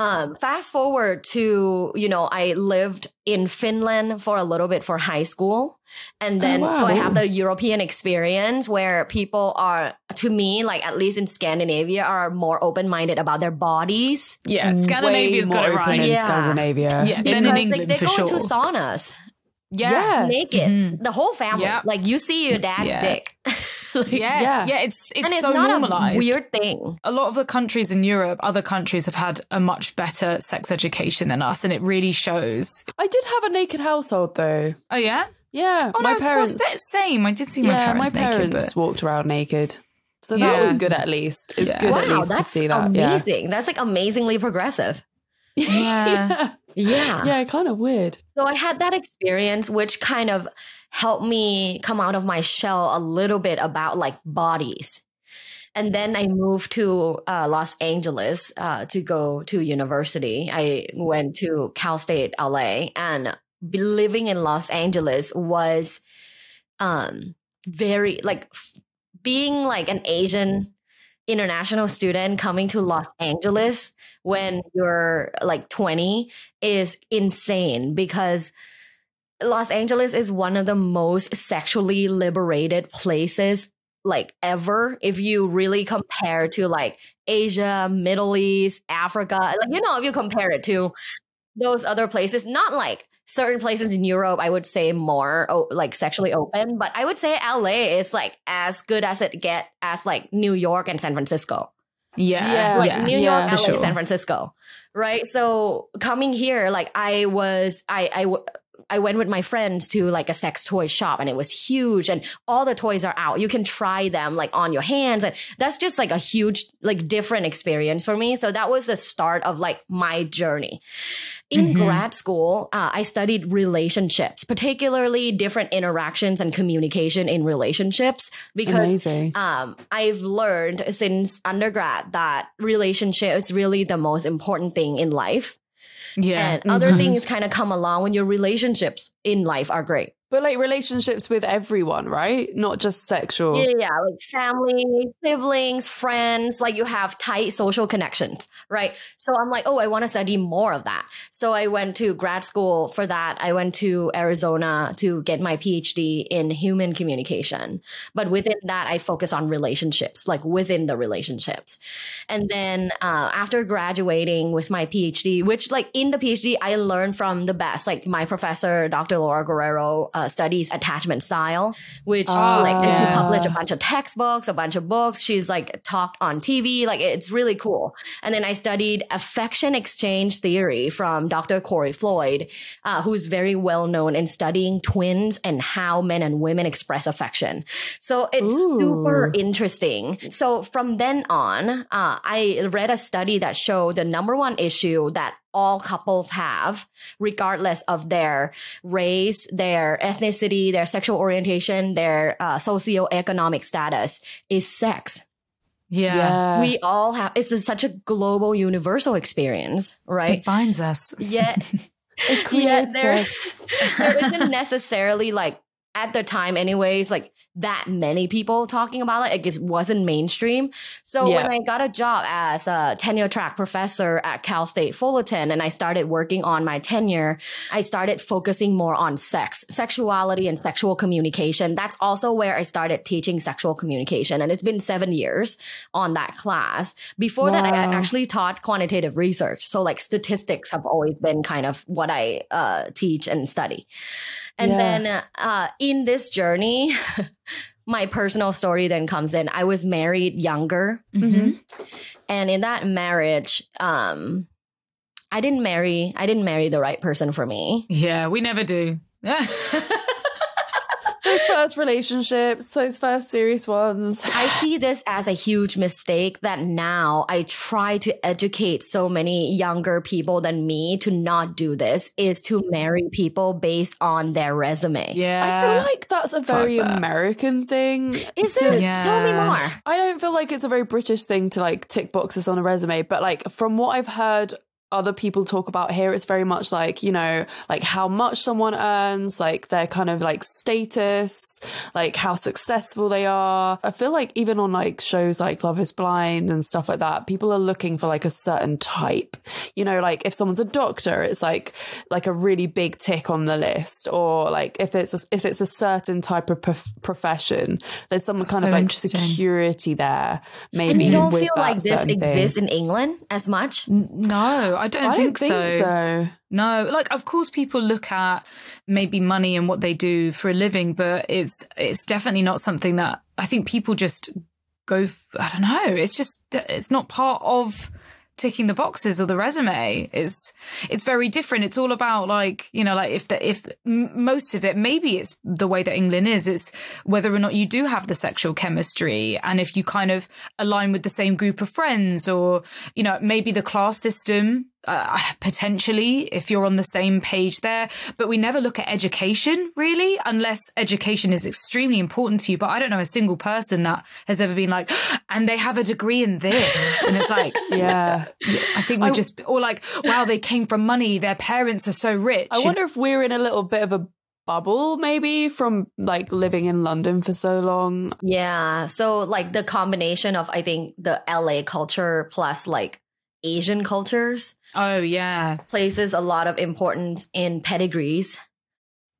S3: Um, fast forward to, you know, I lived in Finland for a little bit for high school. And then,
S1: Oh,
S3: so I have the European experience where people are, to me, like at least in Scandinavia, are more open minded about their bodies.
S2: Yeah. Scandinavia's
S1: Way
S2: got
S1: more
S2: it
S1: open
S2: right.
S1: in
S3: Yeah.
S1: Scandinavia.
S2: Yeah, then in
S3: Because, like, they
S2: for
S3: go
S2: sure.
S3: to saunas
S2: Yeah.
S1: Yes.
S3: naked,
S2: Mhm.
S3: the whole family.
S2: Yeah.
S3: Like you see your dad's
S2: Yeah.
S3: dick. Like,
S2: Yes.
S1: Yeah.
S2: Yeah. It's it's
S3: and it's
S2: so
S3: not
S2: normalized.
S3: a weird thing.
S2: a lot of the countries in Europe, other countries have had a much better sex education than us, and it really shows.
S1: I did have a naked household though.
S2: Oh yeah.
S1: Yeah,
S2: Oh
S1: my
S2: no, it's- well,
S1: parents.
S2: same. I did see my
S1: yeah,
S2: parents
S1: my
S2: naked,
S1: parents
S2: but
S1: walked around naked, so
S2: Yeah.
S1: that was good at least. It's
S2: Yeah.
S1: good
S3: wow,
S1: at least to
S3: that's
S1: see that. Yeah.
S3: amazing. That's like amazingly progressive.
S2: Yeah.
S3: Yeah.
S1: yeah, kind of weird.
S3: So I had that experience, which kind of helped me come out of my shell a little bit about like bodies. And then I moved to uh, Los Angeles uh, to go to university. I went to Cal State LA, and living in Los Angeles was um, very like f- being like an Asian international student coming to Los Angeles when you're like 20 is insane because Los Angeles is one of the most sexually liberated places like ever if you really compare to like Asia, Middle East, Africa. Like you know if you compare it to those other places, not like certain places in Europe I would say more oh, like sexually open, but I would say LA is like as good as it get as like New York and San Francisco
S2: Yeah.
S1: Yeah.
S3: like
S2: yeah.
S3: New York,
S2: for
S3: LA,
S2: sure.
S3: San Francisco, right? So coming here, like I was, I, I, w- I went with my friends to like a sex toy shop and it was huge and all the toys are out. You can try them like on your hands and that's just like a huge, like different experience for me. So that was the start of like my journey. In
S2: Mhm.
S3: grad school, uh, I studied relationships, particularly different interactions and communication in relationships because um, I've learned since undergrad that relationship is really the most important thing in life.
S2: Yeah.
S3: And other
S2: Mhm.
S3: things kind of come along when your relationships in life are great.
S1: But like relationships with everyone, right? Not just sexual.
S3: Yeah, yeah, like family, siblings, friends, like you have tight social connections, right? So I'm like, oh, I want to study more of that. So I went to grad school for that. I went to Arizona to get my PhD in human communication. But within that, I focus on relationships, like within the relationships. And then uh, after graduating with my PhD, which like in the PhD, I learned from the best, like my professor, Dr. Laura Guerrero, uh, studies attachment style, which
S1: Ah,
S3: like she
S2: yeah.
S3: published a bunch of textbooks, a bunch of books. She's like talked on TV, like it's really cool. And then I studied affection exchange theory from Dr. Kory Floyd, uh, who's very well known in studying twins and how men and women express affection. So it's super interesting. So from then on, uh, I read a study that showed the number one issue that all couples have, regardless of their race, their ethnicity, their sexual orientation, their uh, socioeconomic status, is sex.
S2: yeah.
S1: Yeah.
S3: we all have. It's a- such a global, universal experience, right?
S2: It binds us.
S3: Yet
S1: it
S3: yeah,
S1: creates
S3: there,
S1: us.
S3: there isn't necessarily like at the time anyways like that many people talking about it It just wasn't mainstream. So
S1: Yeah.
S3: when i got a job as a tenure track professor at cal state fullerton and i started working on my tenure i started focusing more on sex sexuality and sexual communication. That's also where i started teaching sexual communication and it's been seven years on that class. Before that i actually taught quantitative research. So like statistics have always been kind of what i uh, teach and study and
S1: Yeah.
S3: then uh, in this journey my personal story then comes in. I was married younger,
S2: Mm-hmm.
S3: and in that marriage, um, I didn't marry. I didn't marry the right person for me.
S2: Yeah, we never do.
S1: Those first relationships, those first serious ones.
S3: I see this as a huge mistake that now I try to educate so many younger people than me to not do this is to marry people based on their resume.
S2: yeah.
S1: I feel like that's a very
S2: that.
S1: American thing.
S3: Is
S1: to-
S3: it?
S2: Yeah.
S3: Tell me more.
S1: I don't feel like it's a very British thing to like tick boxes on a resume, but like from what I've heard other people talk about here, it's very much like, you know, like how much someone earns, like their kind of like status, like how successful they are. I feel like even on like shows like Love is Blind and stuff like that, people are looking for like a certain type. You know, like if someone's a doctor, it's like like a really big tick on the list, or like if it's a, if it's a certain type of prof- profession, there's some kind
S2: so
S1: of like security there. Maybe
S3: And you don't feel like this
S1: certain thing.
S3: exists in England as much?
S2: no, I don't,
S1: I
S2: think,
S1: don't think so.
S2: No, like of course people look at maybe money and what they do for a living, but it's it's definitely not something that I think people just go. I don't know. It's just it's not part of ticking the boxes of the resume. It's it's very different. It's all about like you know like if the if most of it maybe it's the way that England is. It's whether or not you do have the sexual chemistry and if you kind of align with the same group of friends or you know maybe the class system uh, potentially if you're on the same page there but we never look at education really unless education is extremely important to you but i don't know a single person that has ever been like and they have a degree in this and it's like
S1: Yeah.
S2: i think we just or like wow they came from money their parents are so rich
S1: I wonder if we're in a little bit of a bubble, maybe from like living in London for so long.
S3: Yeah. So like the combination of I think the LA culture plus like Asian cultures
S2: oh yeah
S3: places a lot of importance in pedigrees.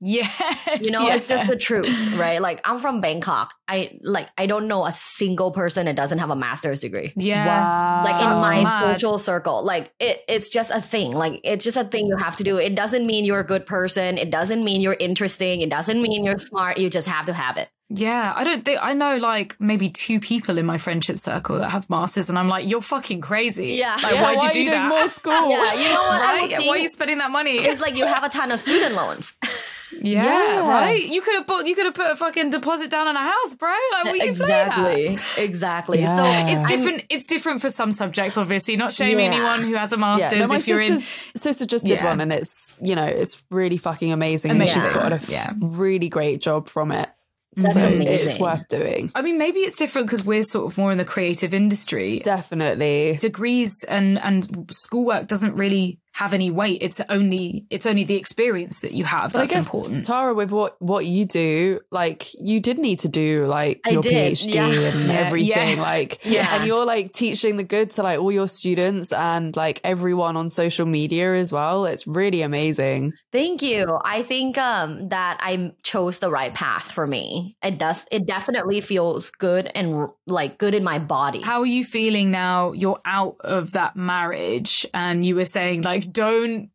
S2: yes
S3: You know, it's just the truth, right? Like I'm from Bangkok. I like I don't know a single person that doesn't have a master's degree.
S2: yeah
S1: Wow.
S3: Like in
S2: That's
S3: my
S2: mad.
S3: social circle, like it, it's just a thing. Like it's just a thing you have to do. It doesn't mean you're a good person. It doesn't mean you're interesting. It doesn't mean you're smart. You just have to have it.
S2: Yeah, I don't think I know like maybe two people in my friendship circle that have masters, and I'm like, you're fucking crazy.
S3: Yeah.
S2: like
S3: Yeah,
S2: why'd
S1: why
S2: you do
S1: you
S2: that?
S1: more school?
S3: Yeah, you know what?
S2: Right? Why are you spending that money?
S3: It's like you have a ton of student loans.
S2: yeah,
S1: Yes.
S2: right. You could have put you could have put a fucking deposit down on a house, bro. Like, will you play
S3: exactly.
S2: that?
S3: Exactly.
S1: Yeah.
S3: So
S2: It's
S3: I'm-
S2: different. It's different for some subjects, obviously. Not shaming
S3: Yeah.
S2: anyone who has a
S1: Yeah,
S2: master's.
S1: no, my
S2: if you're in,
S1: sister just did
S2: Yeah.
S1: one, and it's you know it's really fucking amazing.
S2: Amazing.
S1: And she's got a f-
S2: Yeah.
S1: really great job from it.
S3: That's
S1: so
S3: amazing.
S1: it's worth doing.
S2: I mean, maybe it's different because we're sort of more in the creative industry.
S1: Definitely.
S2: degrees and and schoolwork doesn't really have any weight. It's only it's only the experience that you have
S1: But
S2: that's
S1: I guess
S2: important.
S1: Tara, with what what you do, like you did need to do like
S3: I
S1: your
S3: did,
S1: PhD
S3: yeah.
S1: and
S2: Yeah,
S1: everything,
S2: yes,
S1: like
S2: yeah.
S1: and you're like teaching the good to like all your students and like everyone on social media as well. It's really amazing.
S3: Thank you. I think um that I chose the right path for me. It does it definitely feels good and like good in my body.
S2: How are you feeling now? You're out of that marriage, and you were saying like, don't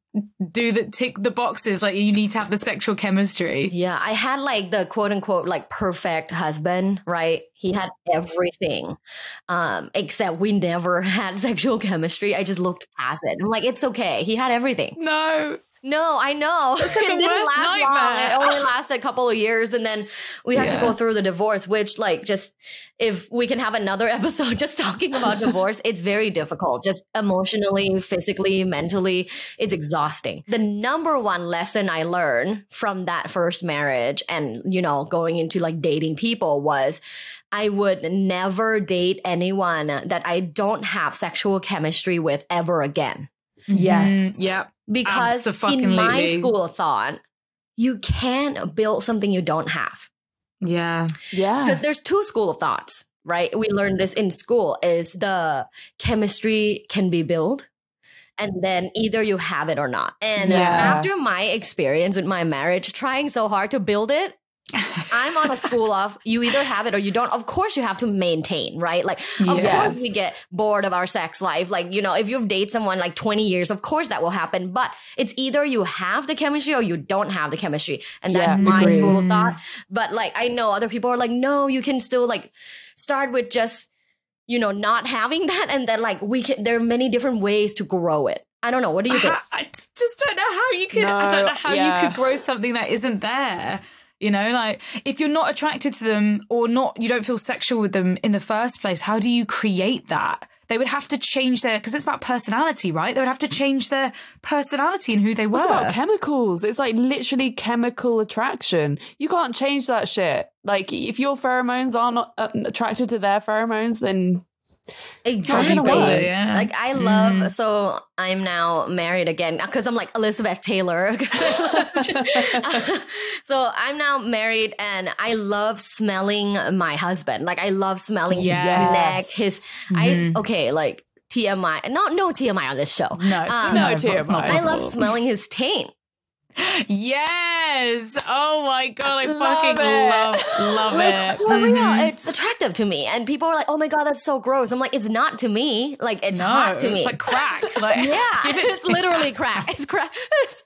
S2: do the tick the boxes. Like you need to have the sexual chemistry.
S3: yeah, I had like the quote unquote like perfect husband, right? He had everything. Um except we never had sexual chemistry. I just looked past it. I'm like it's okay. He had everything.
S2: No,
S3: No, I know.
S2: That's like
S3: it
S2: a
S3: didn't
S2: worst
S3: last long. It only lasted a couple of years, and then we had to go through the divorce. Which, like, just if we can have another episode just talking about divorce, it's very difficult. Just emotionally, physically, mentally, it's exhausting. The number one lesson I learned from that first marriage, and you know, going into like dating people was. I would never date anyone that I don't have sexual chemistry with ever again
S1: Yes.
S2: Mhm, yeah.
S3: Because in my school of thought you can't build something you don't have
S2: Yeah.
S1: Yeah.
S3: because there's two school of thoughts right we learned this in school is the chemistry can be built and then either you have it or not and
S1: Yeah.
S3: after my experience with my marriage trying so hard to build it I'm on a school of you either have it or you don't. Of course, you have to maintain, right? Like, of course, we get bored of our sex life. Like, you know, if you've dated someone like 20 years, of course that will happen. But it's either you have the chemistry or you don't have the chemistry. And that's
S1: Yeah,
S3: my
S1: agreed.
S3: school of mm-hmm. thought. But like, I know other people are like, no, you can still like start with just, you know, not having that. And then like, we can, there are many different ways to grow it. I don't know. What do you think?
S2: I just don't know how you could. I don't know how
S1: yeah.
S2: you could grow something that isn't there. You know, like if you're not attracted to them or not, you don't feel sexual with them in the first place. How do you create that? They would have to change their because it's about personality, right? They would have to change their personality and who they were.
S1: What's about chemicals? It's like literally chemical attraction. You can't change that shit. Like if your pheromones are not uh, attracted to their pheromones, then
S3: Exactly.
S2: yeah.
S3: Like I love
S2: Mhm.
S3: so I'm now married again because I'm like Elizabeth Taylor. so I'm now married and I love smelling my husband. Like I love smelling
S2: Yes.
S3: his neck, his I
S2: Mhm.
S3: okay, like TMI. Not no TMI on this show.
S2: no,
S3: Um,
S2: no,
S1: No,
S2: it's not
S1: TMI.
S3: I love smelling his taint.
S2: Yes. Oh my god, I
S1: Love
S2: fucking
S1: it.
S2: love love
S3: Like
S2: it.
S3: for real,
S2: Mhm.
S3: it's attractive to me. And people are like, "Oh my god, that's so gross." I'm like, "It's not to me. Like it's
S2: no,
S3: hot to me."
S2: It's like crack. Like,
S3: Yeah, it's literally crack. It's crack. It's,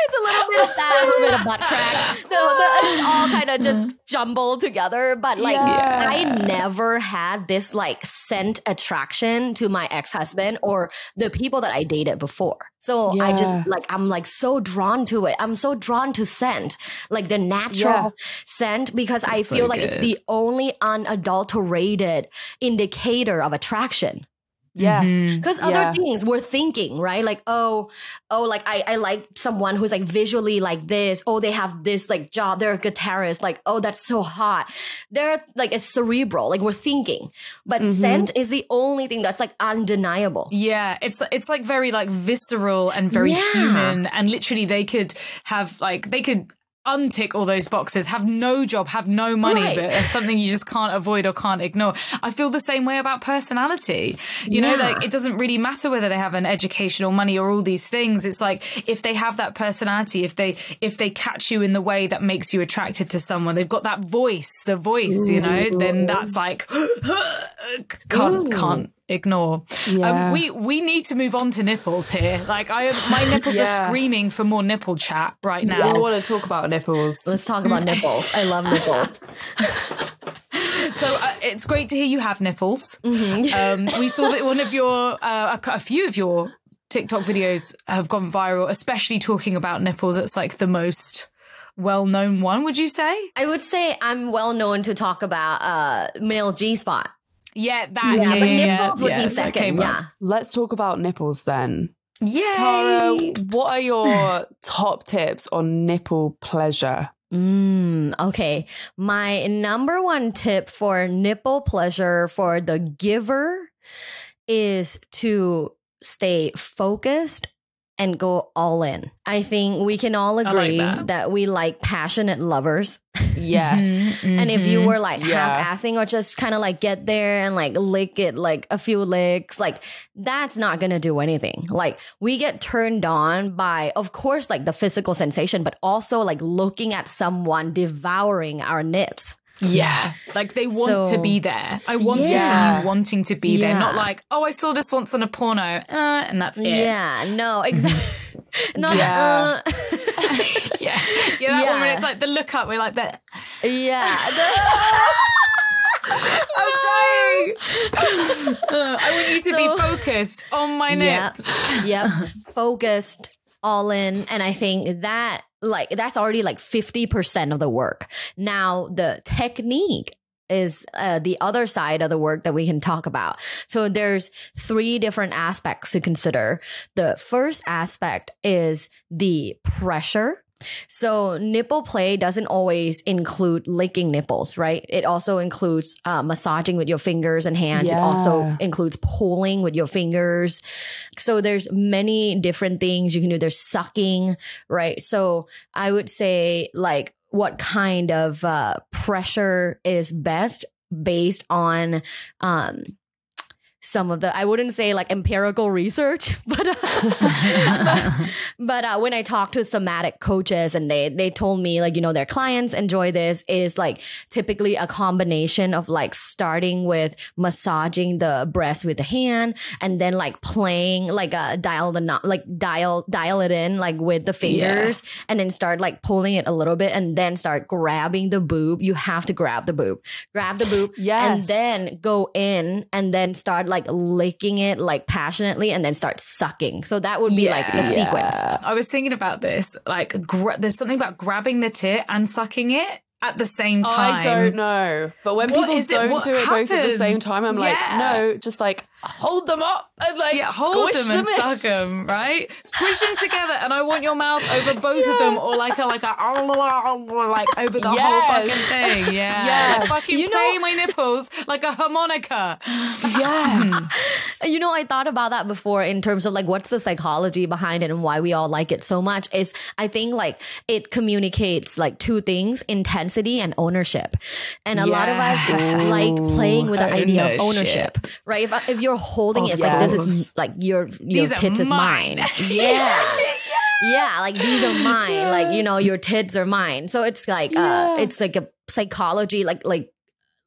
S3: it's a little bit of that, a little bit of butt crack. The, the, it's all kind of just mm. jumbled together. But like,
S1: Yeah.
S3: I never had this like scent attraction to my ex husband or the people that I dated before. So I just like I'm like so drawn to it. I'm so drawn to scent, like the natural
S1: Yeah.
S3: scent, because I
S2: That's so
S3: feel like it's the only unadulterated indicator of attraction.
S1: Yeah.
S3: Because other
S1: Yeah.
S3: things we're thinking, right? Like, oh, oh, like I, I like someone who's like visually like this. Oh, they have this like job. They're a guitarist. Like, oh, that's so hot. They're like it's cerebral. Like we're thinking, but
S1: Mhm.
S3: scent is the only thing that's like undeniable.
S2: Yeah, it's it's like very like visceral and very
S3: Yeah.
S2: human, and literally they could have like they could untick all those boxes, have no job, have no money,
S3: Right.
S2: but it's something you just can't avoid or can't ignore. I feel the same way about personality. You know, like it doesn't really matter whether they have an education or money or all these things. It's like if they have that personality, if they if they catch you in the way that makes you attracted to someone, they've got that voice, the voice, you know, then that's like can't can't ignore.
S1: Yeah.
S2: Um, we we need to move on to nipples here. Like I, my nipples
S1: Yeah.
S2: are screaming for more nipple chat right now.
S1: We
S2: now.
S1: want to talk about nipples.
S3: Let's talk about nipples. I love nipples.
S2: So uh, it's great to hear you have nipples.
S3: Mhm.
S2: Um, we saw that one of your, uh, a, a few of your TikTok videos have gone viral, especially talking about nipples. It's like the most well-known one. Would you say?
S3: I would say I'm well known to talk about uh male G spot.
S2: Yeah, that.
S3: Yeah,
S2: Yeah,
S3: but
S2: yeah,
S3: nipples
S2: yeah,
S3: would
S2: yeah,
S3: be second.
S2: came.
S3: Yeah.
S1: Let's talk about nipples then.
S2: Yeah.
S1: Tara, what are your top tips on nipple pleasure?
S3: Mm, okay. My number one tip for nipple pleasure for the giver is to stay focused and go all in. I think we can all
S2: like
S3: agree
S2: that.
S3: we like passionate lovers.
S1: Yes.
S2: Mhm,
S3: And if you
S2: mhm.
S3: were like
S1: Yeah.
S3: half assing or just kind of like get there and like lick it like a few licks, like that's not gonna do anything. Like we get turned on by, of course, like the physical sensation, but also like looking at someone devouring our nips.
S2: Yeah. Like they want
S3: So-
S2: to be there. I want to see you wanting to be there, not like, oh, I saw this once on a porno, uh, and that's it.
S3: Yeah, no, exactly. Not,
S1: Yeah.
S3: uh,
S2: yeah. Yeah, that one when it's like the look up, we're like that.
S3: yeah.
S2: I'm dying. I want you to
S3: So-
S2: be focused on my
S3: Yep.
S2: nips.
S3: yep focused all in and i think that like that's already like 50% of the work. Now the technique is uh, the other side of the work that we can talk about. So there's three different aspects to consider. The first aspect is the pressure so nipple play doesn't always include licking nipples, right? It also includes uh, massaging with your fingers and hands. It also includes pulling with your fingers. So there's many different things you can do. There's sucking, right? So I would say like what kind of uh, pressure is best based on um, some of the I wouldn't say like empirical research, but uh, but uh, when I talked to somatic coaches and they they told me like you know their clients enjoy this is like typically a combination of like starting with massaging the breast with the hand and then like playing like a dial the knot like dial dial it in like with the fingers
S2: Yes.
S3: and then start like pulling it a little bit and then start grabbing the boob. You have to grab the boob. Grab the boob
S1: yes.
S3: and then go in and then start like licking it like passionately and then start sucking. So that would be like the
S2: Yeah.
S3: sequence.
S2: I was thinking about this. Like, gra- there's something about grabbing the tit and sucking it at the same time.
S1: I don't know. But when
S2: What
S1: people don't
S2: What
S1: do it both at the same time, I'm
S2: Yeah.
S1: like, no, just like hold them up and like
S2: Yeah, hold
S1: squish
S2: them and
S1: in.
S2: suck them, right? Squish them together, and I want your mouth over both of them, or like a like a like over the whole fucking thing. Yeah,
S1: Yes.
S2: Like fucking
S3: You know-
S2: play my nipples like a harmonica.
S1: Yes.
S3: You know, I thought about that before in terms of like what's the psychology behind it and why we all like it so much is I think like it communicates like two things, intensity and ownership. And a lot of us like playing with the idea of
S2: Ownership.
S3: ownership, right? If, if you're holding
S1: Of
S3: it, it's like this is like your your
S2: These are
S3: tits is
S2: mine.
S3: mine. Yeah. Yeah, like these are mine. Like, you know, your tits are mine. So it's like uh
S1: Yeah.
S3: it's like a psychology, like like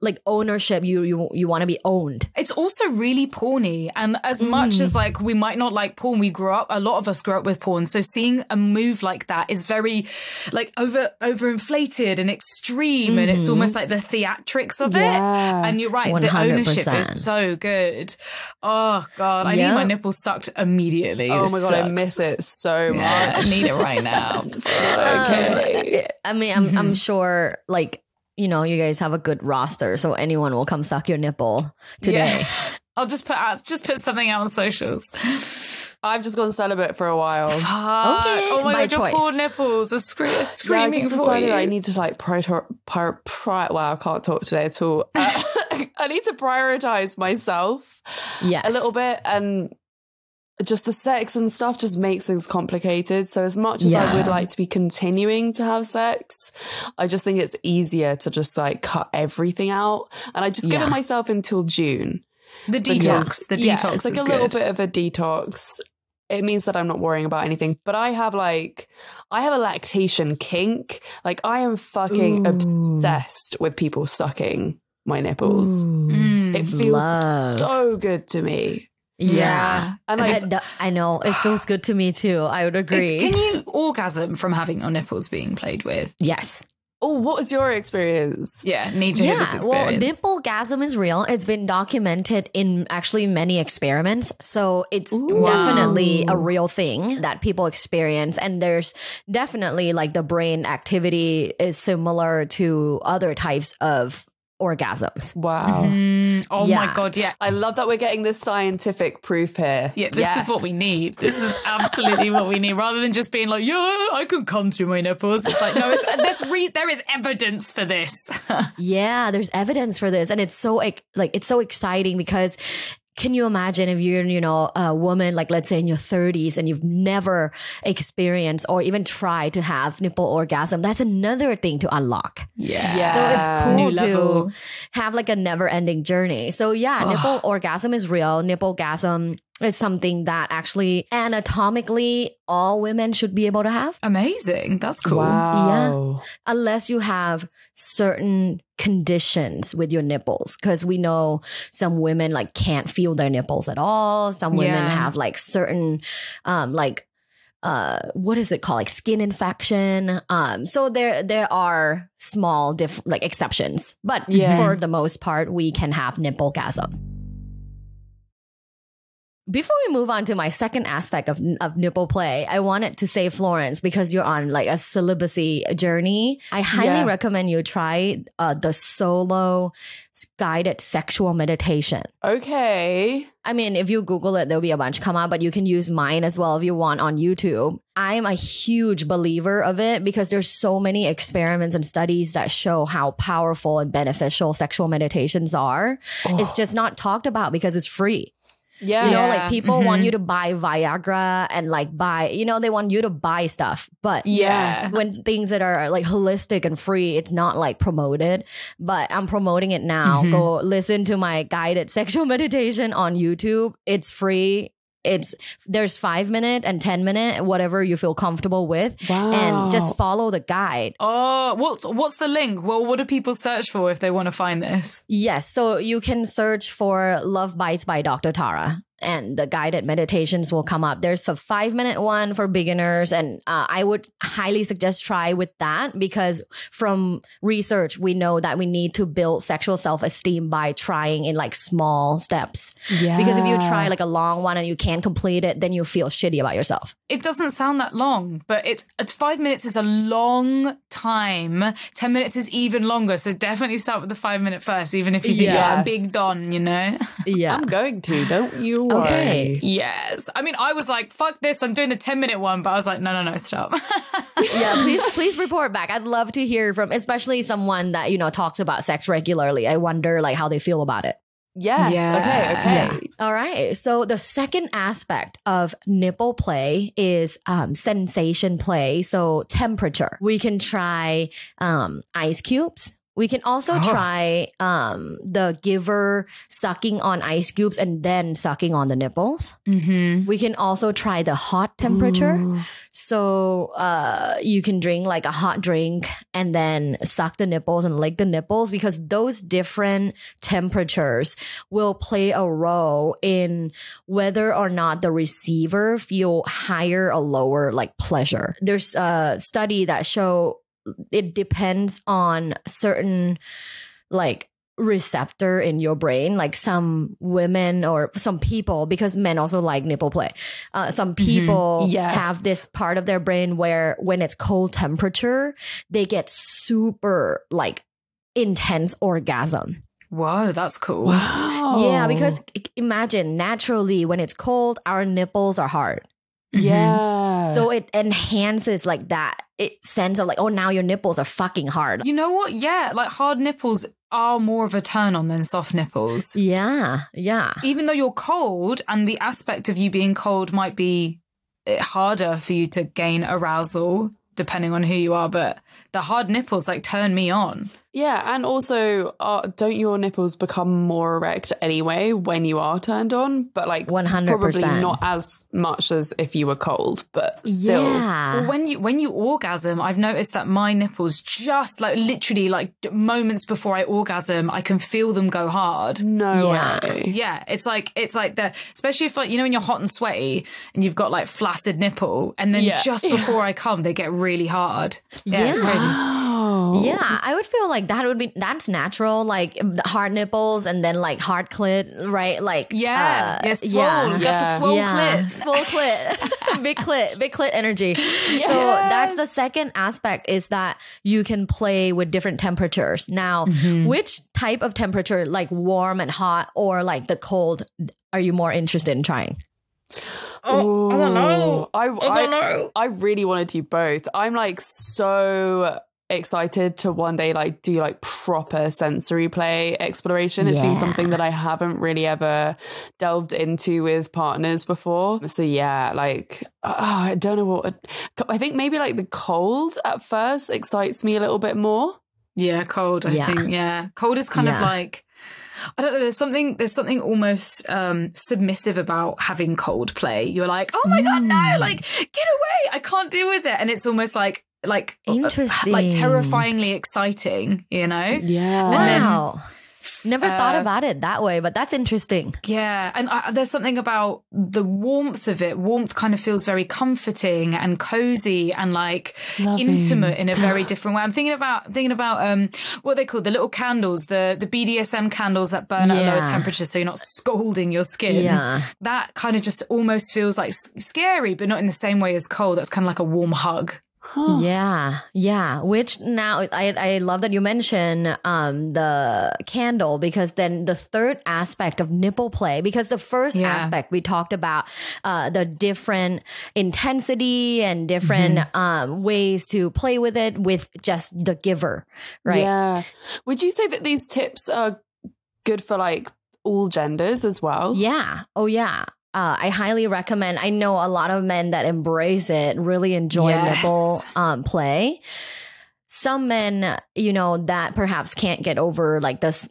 S3: like ownership. You you you want to be owned.
S2: It's also really porny. And as much
S3: Mm.
S2: as like we might not like porn, we grew up, a lot of us grew up with porn. So seeing a move like that is very like over overinflated and extreme. And it's
S3: Mhm.
S2: almost like the theatrics of it. And you're right, the
S3: 100%.
S2: ownership is so good. Oh God, I need my nipples sucked immediately.
S1: Oh
S2: This
S1: my god, I miss it so much.
S2: Yeah, I need it right now.
S1: It's okay.
S3: Um, I mean, I'm
S2: Mm-hmm.
S3: I'm sure like you know you guys have a good roster, so anyone will come suck your nipple today.
S2: Yeah. I'll just put out, just put something out on socials.
S1: I've just gone celibate for a while.
S2: Fuck.
S3: Okay,
S2: Oh my
S3: by
S2: god, your poor nipples are, scre- are
S1: Yeah, I
S2: screaming
S1: just
S2: for
S1: decided
S2: you.
S1: I need to like prior, prior, prior, wow, I can't talk today at all. Uh, I need to prioritize myself
S3: Yes,
S1: a little bit and just the sex and stuff just makes things complicated. So as much as I would like to be continuing to have sex, I just think it's easier to just like cut everything out. And I just
S3: Yeah.
S1: given myself until June.
S2: the
S1: because-
S2: detox. The
S1: yeah,
S2: detox
S1: It's like a little
S2: good.
S1: bit of a detox. It means that I'm not worrying about anything. But I have like I have a lactation kink. Like I am fucking
S3: Ooh.
S1: obsessed with people sucking my nipples.
S3: Ooh.
S1: It feels
S3: Love.
S1: so good to me.
S3: Yeah.
S1: And
S3: I,
S1: I,
S3: d- I know it feels good to me too. I would agree.
S2: Can you orgasm from having your nipples being played with?
S3: yes.
S1: oh, what was your experience?
S2: Yeah, need to hear this
S3: Yeah, well,
S2: experience.
S3: nipple gasm is real. It's been documented in actually many experiments. So it's
S1: Ooh.
S3: definitely a real thing that people experience. And there's definitely like the brain activity is similar to other types of orgasms.
S1: Wow.
S2: Mm, oh my god, yeah.
S1: I love that we're getting this scientific proof here.
S2: Yeah, this is what we need. This is absolutely what we need. Rather than just being like, "Yeah, I could come through my nipples." It's like, no, it's let's read. There is evidence for this.
S3: Yeah, there's evidence for this, and it's so ex- like it's so exciting because can you imagine if you're you know a woman like let's say in your 30s and you've never experienced or even tried to have nipple orgasm? That's another thing to unlock.
S2: yeah,
S1: Yeah.
S3: So it's cool
S2: New
S3: to
S2: level.
S3: have like a never ending journey. So yeah, nipple orgasm is real. Nipple gasm is something that actually anatomically all women should be able to have
S2: amazing. That's cool.
S1: Wow. Yeah.
S3: unless you have certain conditions with your nipples because we know some women like can't feel their nipples at all some women
S2: Yeah.
S3: have like certain um like uh what is it called like skin infection um so there there are small diff like exceptions but
S1: Yeah.
S3: for the most part we can have nipple gasm before we move on to my second aspect of, of nipple play, I wanted to say Florence because you're on like a celibacy journey. I highly
S1: Yeah.
S3: recommend you try uh, the solo guided sexual meditation.
S1: Okay.
S3: I mean, if you Google it, there'll be a bunch come out, but you can use mine as well if you want on YouTube. I'm a huge believer of it because there's so many experiments and studies that show how powerful and beneficial sexual meditations are. It's just not talked about because it's free.
S1: Yeah.
S3: You know, like people want
S2: mhm.
S3: you to buy Viagra and like buy, you know, they want you to buy stuff. But
S1: Yeah.
S3: when things that are like holistic and free, it's not like promoted. But I'm promoting it now.
S2: Mhm.
S3: Go listen to my guided sexual meditation on YouTube. It's free. It's there's five minute and ten minute, whatever you feel comfortable with,
S1: Wow.
S3: and just follow the guide.
S2: Oh, what's what's the link? Well, what do people search for if they want to find this?
S3: Yes, so you can search for Luvbites by Dr. Tara. And the guided meditations will come up. There's a five minute one for beginners, and uh, I would highly suggest try with that because from research we know that we need to build sexual self esteem by trying in like small steps.
S1: yeah.
S3: Because if you try like a long one and you can't complete it, then you feel shitty about yourself.
S2: It doesn't sound that long, but it's it's five minutes is a long time. Ten minutes is even longer. So definitely start with the five minute first, even if you think you're a
S1: Yes.
S2: big don, you know.
S3: Yeah.
S1: I'm going to. Don't you worry.
S3: Okay.
S2: yes. I mean, I was like, fuck this. I'm doing the ten minute one, but I was like, no, no, no, stop.
S3: yeah, please please report back. I'd love to hear from especially someone that, you know, talks about sex regularly. I wonder like how they feel about it.
S1: Yes.
S2: Yes.
S1: Okay. Okay.
S2: Yes.
S3: All right. So the second aspect of nipple play is um, sensation play. So temperature. We can try um, ice cubes. We can also
S2: Oh.
S3: try um, the giver sucking on ice cubes and then sucking on the nipples.
S2: mm-hmm.
S3: We can also try the hot temperature.
S1: Ooh.
S3: So uh, you can drink like a hot drink and then suck the nipples and lick the nipples because those different temperatures will play a role in whether or not the receiver feel higher or lower like pleasure. There's a study that show it depends on certain like receptor in your brain like some women or some people because men also like nipple play uh, some people
S1: Yes.
S3: have this part of their brain where when it's cold temperature they get super like intense orgasm
S2: Whoa, that's cool.
S1: Wow.
S3: yeah because imagine naturally when it's cold our nipples are hard
S2: Mhm.
S1: Yeah.
S3: so it enhances like that it sense of like oh now your nipples are fucking hard
S2: You know what? Yeah, like hard nipples are more of a turn on than soft nipples.
S3: yeah yeah
S2: Even though you're cold, and the aspect of you being cold might be eh, harder for you to gain arousal, depending on who you are, but the hard nipples like turn me on.
S1: Yeah, and also, uh, don't your nipples become more erect anyway when you are turned on? But like,
S3: 100%.
S1: probably not as much as if you were cold, but still.
S3: yeah
S2: Well, when you when you orgasm, I've noticed that my nipples just like literally like moments before I orgasm, I can feel them go hard.
S1: No
S3: Yeah.
S1: way.
S2: Yeah, it's like it's like the especially if like you know when you're hot and sweaty and you've got like flaccid nipple, and then
S1: Yeah.
S2: just before I come, they get really hard. Yeah, it's crazy.
S1: Wow.
S3: Yeah, I would feel like that would be that's natural, like the hard nipples and then like hard clit, right? Like
S2: Yeah,
S3: uh,
S2: yeah, swole. You got the
S1: Yeah.
S2: swole
S3: yeah,
S2: clit.
S3: swole clit, big clit, big clit energy. So that's the second aspect is that you can play with different temperatures. Now,
S2: Mm-hmm.
S3: which type of temperature, like warm and hot, or like the cold, are you more interested in trying?
S2: Oh, I don't know.
S1: I,
S2: I don't know.
S1: I really want to do both. I'm like so excited to one day like do like proper sensory play exploration. It's been something that I haven't really ever delved into with partners before. So yeah, like oh, I don't know what I think maybe like the cold at first excites me a little bit more.
S2: Yeah, cold. I
S3: Yeah.
S2: think. Yeah, cold is kind of like. I don't know. There's something. There's something almost um, submissive about having cold play. You're like, oh my god, no!
S3: Mm.
S2: Like, get away! I can't deal with it. And it's almost like, like, uh,
S3: Interesting.
S2: like terrifyingly exciting. You know?
S1: Yeah.
S2: And then-
S3: Wow, never thought
S2: uh,
S3: about it that way, but that's interesting.
S2: Yeah, and I, there's something about the warmth of it. Warmth kind of feels very comforting and cozy and like
S1: Loving.
S2: intimate in a very different way. I'm thinking about thinking about um what they call the little candles, the the BDSM candles that burn at a lower
S3: Yeah.
S2: temperature, so you're not scalding your skin.
S3: Yeah.
S2: that kind of just almost feels like s- scary, but not in the same way as cold. That's kind of like a warm hug.
S1: Huh.
S3: Yeah, yeah. Which now I I love that you mention um the candle because then the third aspect of nipple play because the first
S2: Yeah.
S3: aspect we talked about uh the different intensity and different
S2: Mm-hmm.
S3: um ways to play with it with just the giver, right?
S1: Yeah. Would you say that these tips are good for like all genders as well.
S3: Yeah. Oh, yeah. Uh, I highly recommend. I know a lot of men that embrace it, really enjoy
S2: Yes.
S3: nipple um, play. Some men, you know, that perhaps can't get over like this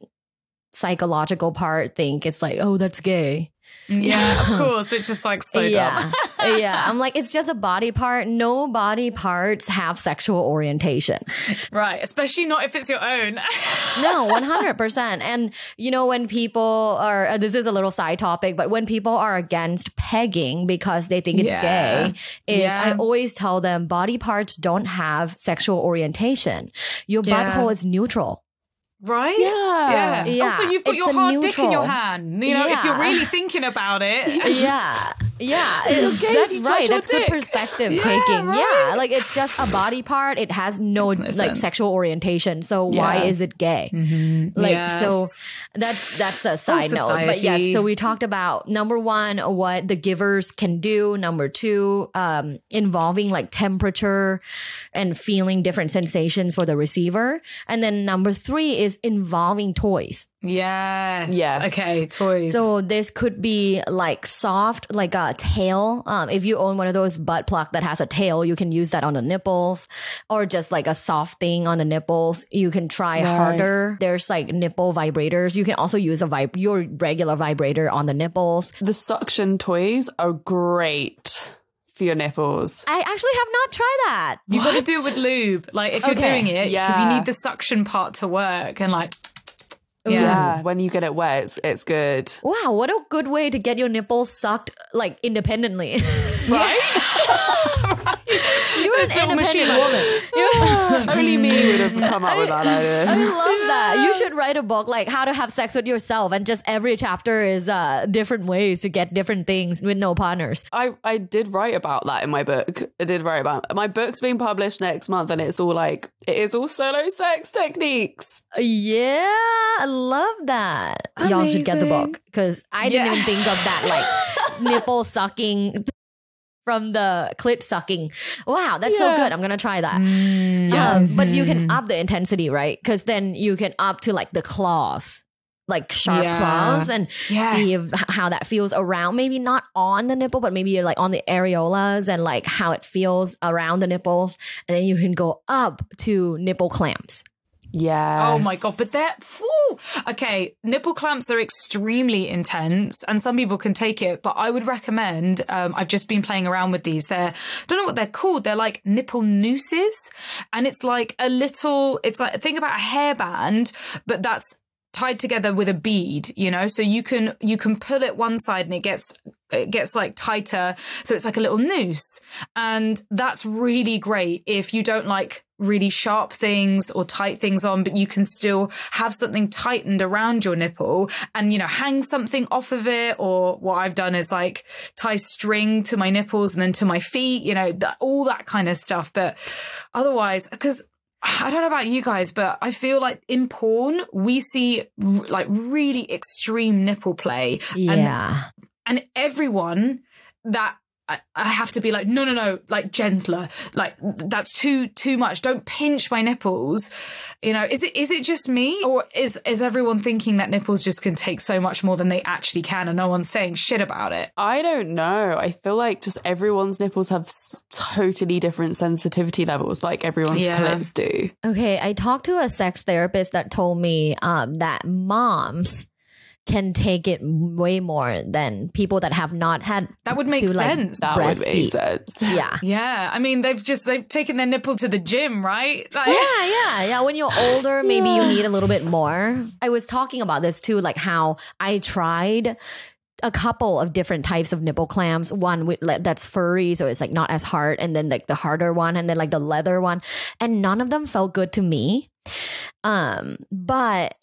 S3: psychological part, think it's like, oh, that's gay.
S2: Yeah, of course, which is like so
S3: yeah.
S2: dumb.
S3: yeah. I'm like, it's just a body part. No body parts have sexual orientation.
S2: right, especially not if it's your own.
S3: No, 100%. And, you know, when people are, uh, this is a little side topic, but when people are against pegging because they think it's
S2: Yeah.
S3: gay, is
S2: Yeah.
S3: I always tell them body parts don't have sexual orientation. Your
S2: Yeah.
S3: butthole is neutral.
S2: Right?
S1: Yeah.
S2: Yeah.
S3: Oh, yeah,
S2: Also, you've got
S3: it's
S2: your hard dick in your hand. You know, if you're really thinking about it.
S3: Yeah. Yeah. It- that's right. That's good
S1: dick.
S3: perspective
S2: Yeah,
S3: taking.
S2: right.
S3: Yeah. Like it's just a body part. It has no
S2: no
S3: like
S2: sense.
S3: sexual orientation. So why is it gay?
S2: Mm-hmm.
S3: Like, so- That's that's a side note. But yes, so we talked about number one, what the givers can do. Number two, um, involving like temperature and feeling different sensations for the receiver. And then number three is involving toys.
S2: Yes.
S1: Yes.
S2: Okay, toys.
S3: So this could be like soft, like a tail. Um, if you own one of those butt plug that has a tail, you can use that on the nipples, or just like a soft thing on the nipples. You can try
S1: Right.
S3: harder. There's like nipple vibrators. You can also use a vib- your regular vibrator on the nipples.
S1: The suction toys are great for your nipples.
S3: I actually have not tried that.
S2: You've got to do it with lube. Like if you're
S3: Okay.
S2: doing it, because you need the suction part to work and like Oh,
S1: yeah.
S2: Yeah.
S1: When you get it wet, it's, it's good.
S3: Wow, what a good way to get your nipples sucked like independently.
S2: right?
S3: You're
S2: This
S3: an
S2: little machine,
S3: independent
S2: like-
S3: woman.
S1: Only me would have come up with that idea.
S3: I love that. You should write a book like how to have sex with yourself, and just every chapter is uh, different ways to get different things with no partners.
S1: I, I did write about that in my book. I did write about my book's being published next month, and it's all like it is all solo sex techniques.
S3: Yeah, I love that. Y'all should get the book because I didn't
S2: Yeah.
S3: even think of that like nipple sucking from the clit sucking. Wow, that's so good. I'm gonna try that.
S2: Mm,
S3: Um, but you can up the intensity, right? Because then you can up to like the claws, like sharp
S2: Yeah.
S3: claws, and
S2: Yes.
S3: see if, how that feels around. Maybe not on the nipple, but maybe you're like on the areolas and like how it feels around the nipples, and then you can go up to nipple clamps.
S1: Yeah.
S2: Oh my god! But they're whew. okay. Nipple clamps are extremely intense, and some people can take it. But I would recommend. Um, I've just been playing around with these. They're I don't know what they're called. They're like nipple nooses, and it's like a little. It's like think about a hairband, but that's tied together with a bead. You know, so you can you can pull it one side and it gets it gets like tighter. So it's like a little noose, and that's really great if you don't like really sharp things or tight things on, but you can still have something tightened around your nipple and, you know, hang something off of it. Or what I've done is like tie string to my nipples and then to my feet, you know, that, all that kind of stuff. But otherwise, because I don't know about you guys, but I feel like in porn, we see r- like really extreme nipple play
S3: Yeah.
S2: and everyone that I, I have to be like no no no like gentler like that's too too much don't pinch my nipples you know is it is it just me or is is everyone thinking that nipples just can take so much more than they actually can and no one's saying shit about it
S1: I don't know. I feel like just everyone's nipples have totally different sensitivity levels, like everyone's
S2: Yeah.
S1: clips do.
S3: Okay, I talked to a sex therapist that told me um, that moms can take it way more than people that have not had
S2: that would make
S3: to, like,
S2: sense
S1: That would make sense.
S3: yeah.
S2: yeah i mean they've just they've taken their nipple to the gym right like,
S3: Yeah, yeah, yeah. When you're older, maybe you need a little bit more. I was talking about this too, like how I tried a couple of different types of nipple clamps. One with like, that's furry, so it's like not as hard, and then like the harder one, and then like the leather one, and none of them felt good to me. Um, but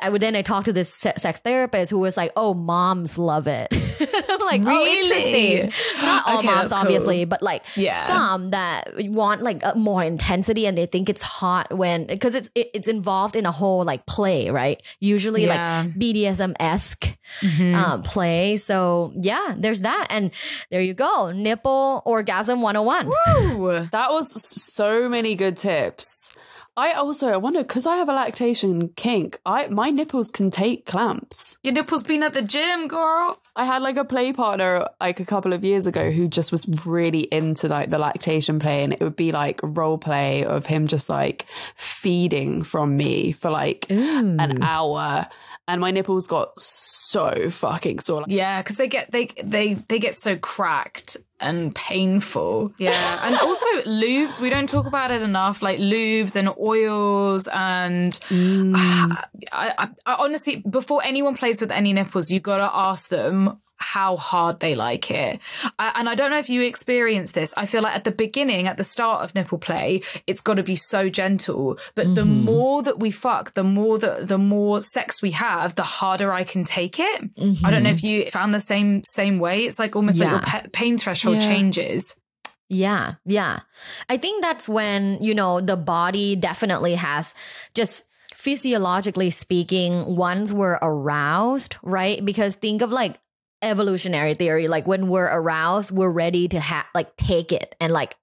S3: I would then I talked to this sex therapist who was like, "Oh, moms love it." I'm like, "Oh, interesting." Not all
S2: Okay,
S3: moms,
S2: that's cool.
S3: obviously, but like
S2: Yeah.
S3: some that want like a more intensity and they think it's hot when because it's it, it's involved in a whole like play, right? Usually
S2: Yeah.
S3: like BDSM esque
S2: Mhm.
S3: um, play. So yeah, there's that, and there you go, nipple orgasm 101.
S2: Ooh.
S1: That was so many good tips. I also I wonder because I have a lactation kink. I my nipples can take clamps.
S2: Your nipples been at the gym, girl.
S1: I had like a play partner like a couple of years ago who just was really into like the lactation play, and it would be like role play of him just like feeding from me for like an hour, and my nipples got so fucking sore.
S2: Yeah, because they get they they they get so cracked and painful. Yeah, and also lubes. We don't talk about it enough. Like lubes and oils, and mm. I, I, I honestly, before anyone plays with any nipples, you gotta ask them how hard they like it. I, and I don't know if you experience this. I feel like at the beginning, at the start of nipple play, it's got to be so gentle. But the mm-hmm. more that we fuck, the more that the more sex we have, the harder I can take it. I don't know mm-hmm. if you found the same same way. It's like almost like your pe- pain threshold
S1: Yeah.
S2: changes.
S3: Yeah, yeah. I think that's when, you know, the body definitely has just physiologically speaking, once we're aroused, right? Because think of like evolutionary theory, like when we're aroused, we're ready to have like take it and like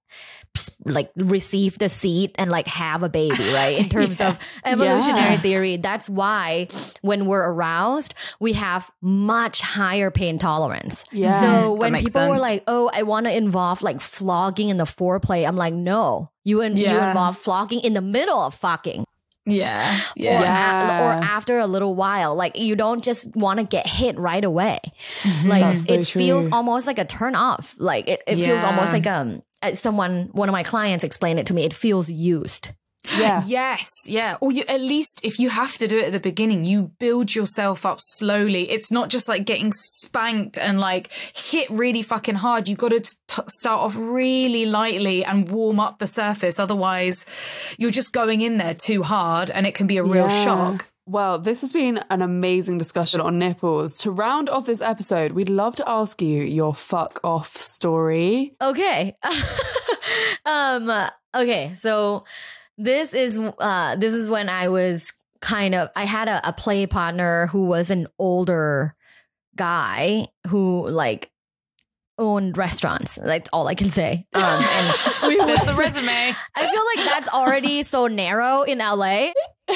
S3: like receive the seed and like have a baby, right? In terms of evolutionary
S1: Yeah.
S3: theory, that's why when we're aroused, we have much higher pain tolerance.
S1: Yeah.
S3: So when people were like, "Oh, I want to involve like flogging in the foreplay," I'm like, "No, you in, you
S2: Yeah.
S3: involve flogging in the middle of fucking,
S2: Yeah,
S3: or,
S2: yeah.
S1: Yeah.
S3: a- or after a little while. Like you don't just want to get hit right away. Like
S1: That's so
S3: it feels almost like a turn off. Like it, it feels almost like um uh, someone one of my clients explained it to me. It feels used.
S1: Yeah.
S2: Yes, yeah. Or you at least if you have to do it at the beginning, you build yourself up slowly. It's not just like getting spanked and like hit really fucking hard. You got to t- start off really lightly and warm up the surface. Otherwise, you're just going in there too hard, and it can be a real
S1: Yeah.
S2: shock.
S1: Well, this has been an amazing discussion on nipples. To round off this episode, we'd love to ask you your fuck off story.
S3: Okay. um okay, so this is uh this is when I was kind of I had a, a play partner who was an older guy who like owned restaurants. That's all I can say. Um and we
S2: There's the resume.
S3: I feel like that's already so narrow in LA.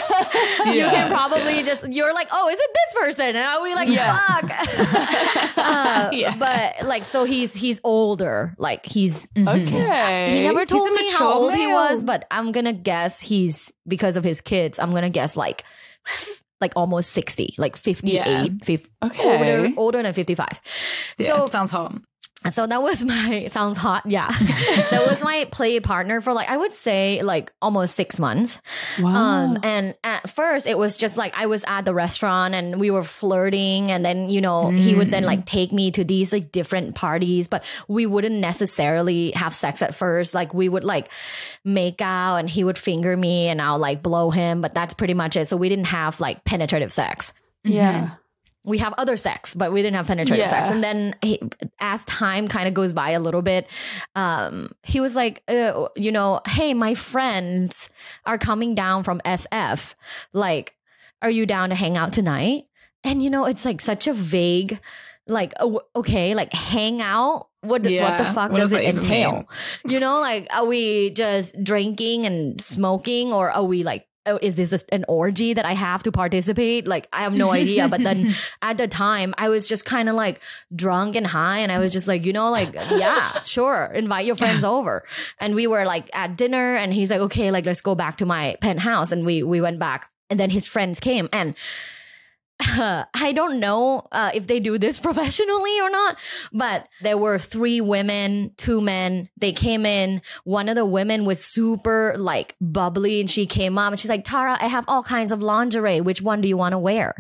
S3: You can probably just you're like, oh, is it this person? And I'll be like,
S1: Yeah.
S3: fuck. uh,
S2: Yeah.
S3: But like, so he's he's older. Like he's
S1: Okay.
S3: he never told me how old he was, but I'm gonna guess he's because of his kids. I'm gonna guess like like almost sixty, like 58,
S2: Yeah.
S3: 50,
S1: Okay.
S3: older older than fifty five.
S2: Yeah,
S3: So
S2: sounds hot.
S3: So that was my sounds hot, yeah. that was my play partner for like I would say like almost six months.
S1: Wow.
S3: Um, and at first it was just like I was at the restaurant and we were flirting, and then you know he would then like take me to these like different parties, but we wouldn't necessarily have sex at first. Like we would like make out, and he would finger me, and I'll like blow him, but that's pretty much it. So we didn't have like penetrative sex
S1: yeah.
S3: We have other sex, but we didn't have penetrative
S1: Yeah.
S3: sex. And then he, as time kind of goes by a little bit, um, he was like, uh, you know, hey, my friends are coming down from SF. Like, are you down to hang out tonight? And you know, it's like such a vague, like, oh, okay, like hang out. What what the fuck
S2: What
S3: does
S2: does
S3: it entail? You know, like, are we just drinking and smoking, or are we like? Oh, is this an orgy that I have to participate? Like, I have no idea. But then at the time I was just kind of like drunk and high and I was just like, you know, like, yeah, sure, invite your friends over. And we were like at dinner and he's like, okay, like let's go back to my penthouse. And we we went back. And then his friends came and I don't know uh, if they do this professionally or not, but there were three women, two men. They came in. One of the women was super like bubbly and she came up and she's like, Tara, I have all kinds of lingerie. Which one do you want to wear?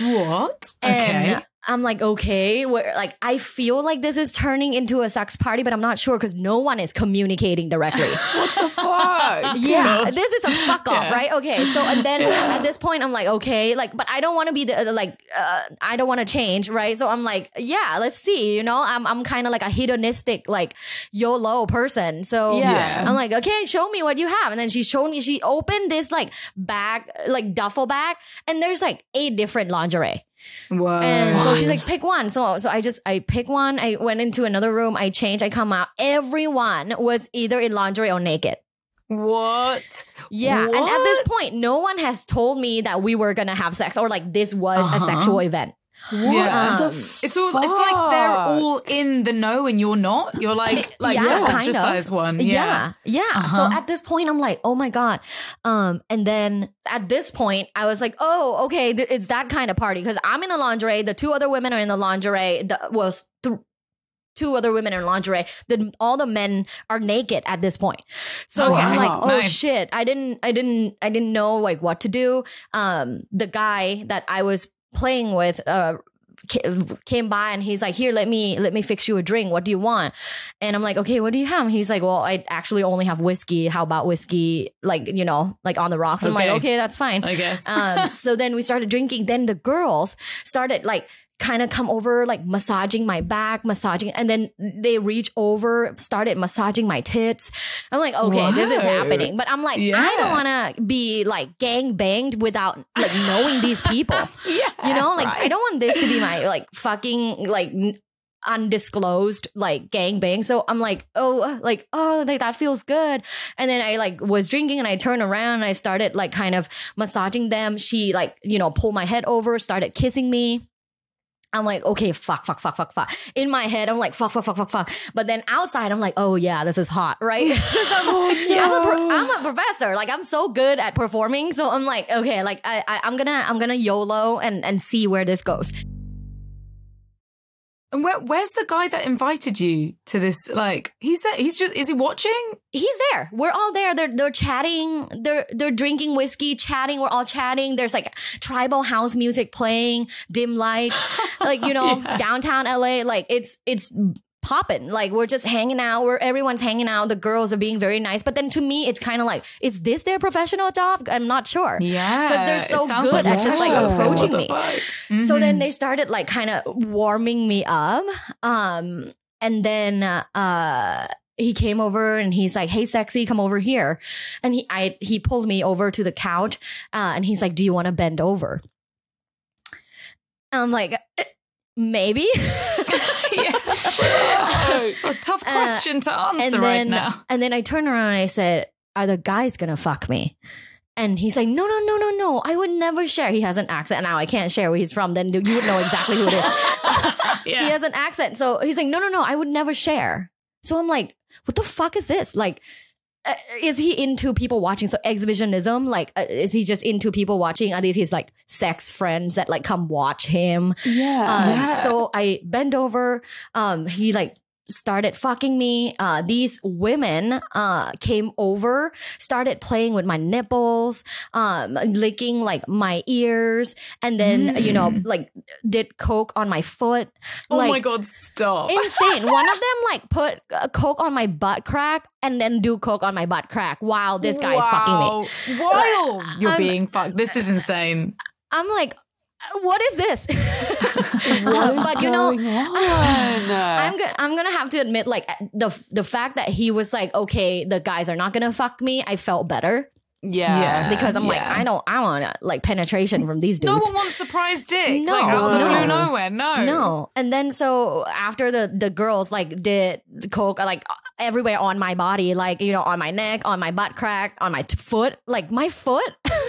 S2: What?
S3: And
S2: Okay.
S3: I'm like, okay, where like I feel like this is turning into a sex party, but I'm not sure because no one is communicating directly.
S1: What the fuck.
S3: yeah,
S2: Gross.
S3: this is a fuck off,
S2: Yeah.
S3: right? Okay, so and then at this point, I'm like, okay, like, but I don't want to be the like, uh, I don't want to change, right? So I'm like, yeah, let's see, you know, I'm I'm kind of like a hedonistic, like YOLO person, so
S1: Yeah.
S3: I'm like, okay, show me what you have. And then she showed me, she opened this like bag, like duffel bag, and there's like eight different lingerie.
S2: Whoa.
S3: And so she's like, pick one. So so I just I pick one. I went into another room. I changed. I come out. Everyone was either in lingerie or naked.
S2: What?
S3: Yeah. And at this point, no one has told me that we were gonna have sex or like this was
S2: Uh-huh.
S3: a sexual event.
S2: Yeah.
S3: the
S2: It's all. It's like they're all in the know and you're not. You're like like
S3: Yeah,
S2: the
S3: kind of.
S2: one.
S3: Yeah.
S2: Yeah.
S3: Yeah. So
S2: Uh-huh.
S3: at this point, I'm like, oh my God. Um, and then at this point, I was like, oh, okay, th- it's that kind of party. Cause I'm in a lingerie. The two other women are in the lingerie. The was th- two other women in lingerie. The all the men are naked at this point. So
S2: Okay.
S3: I'm like, oh
S2: Nice.
S3: shit. I didn't I didn't I didn't know like what to do. Um, the guy that I was playing with, uh, came by and he's like here let me let me fix you a drink what do you want and i'm like okay what do you have he's like well i actually only have whiskey how about whiskey like you know like on the rocks i'm like
S2: Okay.
S3: okay that's fine
S2: I guess.
S3: um, so then we started drinking. Then the girls started like kind of come over, like massaging my back, massaging, and then they reach over, started massaging my tits. I'm like, okay, this is happening. But I'm like, I don't want to be like gang banged without like knowing these people.
S2: yeah.
S3: You know, like I don't want this to be my like fucking like undisclosed like gang bang. So I'm like, oh, like oh, like that feels good. And then I like was drinking and I turned around and I started like kind of massaging them. She like you know pulled my head over, started kissing me. I'm like, okay, fuck, fuck, fuck, fuck, fuck. In my head, I'm like, fuck, fuck, fuck, fuck, fuck. But then outside, I'm like, oh yeah, this is hot, right? I'm, oh, I'm, a pro- I'm a professor. Like I'm so good at performing, so I'm like, okay, like I, I I'm gonna I'm gonna YOLO and and see where this goes.
S2: And where, where's the guy that invited you to this? Like, he's there. He's just. Is he watching?
S3: He's there. We're all there. They're they're chatting. They're they're drinking whiskey, chatting. We're all chatting. There's like tribal house music playing, dim lights, like you know,
S2: Yeah.
S3: downtown LA. Like it's it's popping. Like we're just hanging out. Where everyone's hanging out. The girls are being very nice. But then to me, it's kind of like, is this their professional job? I'm not sure.
S2: Yeah,
S3: 'Cause they're so
S2: sounds
S3: good
S1: at just, like,
S3: approaching
S2: what the
S3: me. So then
S2: Mhm.
S3: they started like kind of warming me up. Um, and then uh he came over and he's like, "Hey, sexy, come over here." And he I he pulled me over to the couch, uh, and he's like, "Do you want to bend over?" And I'm like, "Eh, "Maybe."
S2: it's a tough
S3: Uh,
S2: question to answer
S3: and
S2: right
S3: then
S2: now.
S3: and then I turned around and I said, "Are the guys gonna fuck me?" And he's like, "No, no, no, no, no! I would never share." He has an accent now. I can't share where he's from. Then you would know exactly who it is.
S2: Yeah.
S3: He has an accent. So he's like, no, no, no, I would never share. So I'm like, what the fuck is this? Like, uh, is he into people watching? So exhibitionism, like, uh, is he just into people watching? Are these his like sex friends that like come watch him?
S1: Yeah.
S3: Um,
S2: Yeah.
S3: So I bend over. Um, he like started fucking me. Uh, these women uh came over, started playing with my nipples, um, licking like my ears, and then you know
S2: Mm.
S3: like did coke on my foot.
S2: oh
S3: like,
S2: my god, stop.
S3: Insane. One of them like put uh, coke on my butt crack and then do coke on my butt crack while this guy is fucking me.
S2: Wow. While you're
S3: I'm-
S2: being fucked. This is insane.
S3: I'm like, "Uh, what is this?
S1: Uh, what is
S3: but you know,
S1: going on?
S3: I'm gonna I'm gonna have to admit, like uh, the the fact that he was like, okay, the guys are not gonna fuck me. I felt better
S1: yeah.
S2: Yeah.
S3: because I'm like. I don't I want like penetration from these dudes.
S2: No
S3: dudes.
S2: one wants surprise dick.
S3: No,
S2: like out of the
S1: no.
S2: blue nowhere. No.
S3: No, and then so after the the girls like did coke like everywhere on my body, like you know on my neck, on my butt crack, on my t- foot, like my foot.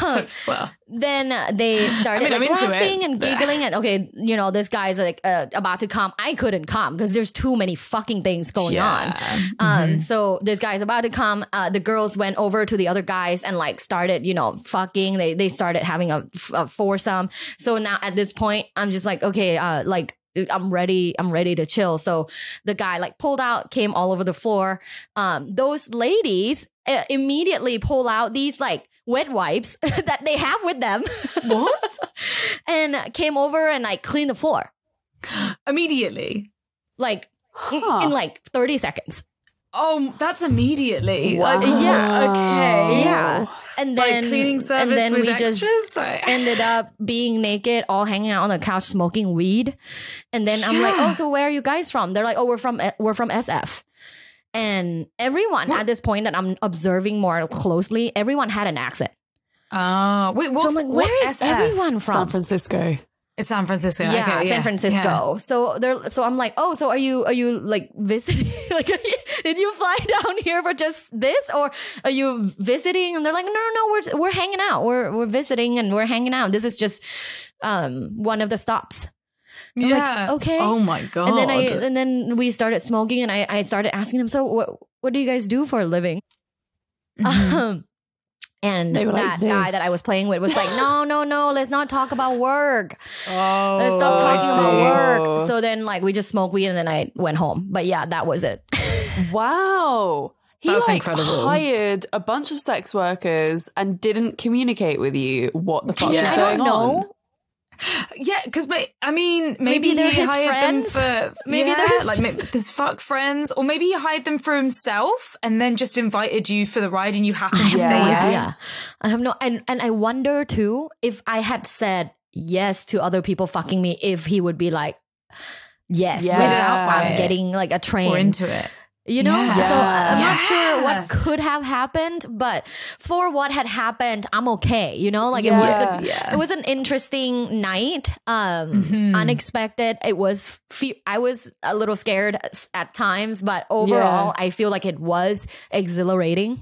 S2: So, um, so.
S3: Then they started
S2: I mean,
S3: like laughing and giggling and okay you know this guy's like uh, about to come i couldn't come because there's too many fucking things going on
S2: Yeah.
S3: um so this guy's about to come uh the girls went over to the other guys and like started you know fucking they they started having a foursome so now at this point i'm just like okay uh like I'm ready. I'm ready to chill. So the guy like pulled out, came all over the floor. Um, those ladies uh, immediately pull out these like wet wipes that they have with them.
S2: What?
S3: and came over and like cleaned the floor
S2: Immediately.
S3: like in-
S1: Huh.
S3: in like 30 seconds.
S2: Oh, that's immediately.
S1: Wow.
S2: Like,
S3: Yeah.
S2: Okay.
S3: Yeah. And then
S2: Like cleaning
S3: and
S2: service
S3: then
S2: with
S3: we
S2: extras.
S3: just ended up being naked, all hanging out on the couch smoking weed. And then I'm like, "Oh, so where are you guys from?" They're like, "Oh, we're from eh, we're from SF." And everyone
S2: What?
S3: at this point that I'm observing more closely, everyone had an accent.
S2: Ah, wait, what's,
S3: so I'm like,
S2: what's
S3: "Where is
S2: SF?
S3: everyone from? San?
S1: Francisco.
S2: It's San Francisco.
S3: yeah,
S2: okay,
S3: San Francisco.
S2: Yeah.
S3: So they're so I'm like, oh, so are you are you like visiting? like, did you fly down here for just this, or are you visiting? And they're like, no, no, no, we're we're hanging out. We're we're visiting and we're hanging out. This is just um one of the stops. I'm like,
S2: Yeah.
S3: okay.
S2: Oh my god.
S3: And then I and then we started smoking, and I I started asking him. so what what do you guys do for a living?
S2: Mhm.
S3: Um, and
S1: They like,
S3: that guy that I was playing with was like, no, no, no, let's not talk about work.
S2: oh,
S3: Let's stop talking about work. So then, like, we just smoked weed and then I went home. But yeah, that was it.
S1: Wow. He
S2: That's
S1: like
S2: incredible.
S1: hired a bunch of sex workers and didn't communicate with you what the fuck
S2: Yeah.
S1: was
S3: I
S1: going
S3: don't know.
S1: on.
S2: Yeah, because I mean, maybe,
S3: Maybe they're
S2: he
S3: his
S2: hired
S3: friends.
S2: them for
S3: Maybe
S2: yeah,
S3: they're his-
S2: like maybe his fuck friends, or maybe he hired them for himself and then just invited you for the ride, and you happened to say
S3: no
S2: yes.
S3: I have no, and, and I wonder too if I had said yes to other people fucking me, if he would be like, yes,
S1: Yeah.
S3: like,
S1: Weirded out
S2: by
S3: I'm
S2: it.
S3: getting like a train.
S2: Or into it.
S3: You know,
S2: Yeah.
S3: so I'm not sure what could have happened, but for what had happened, I'm okay. You know, like it was
S1: Yeah.
S3: a,
S2: Yeah.
S3: it was an interesting night, um,
S2: Mhm.
S3: unexpected. It was fe- I was a little scared at- times, but overall, I feel like it was exhilarating.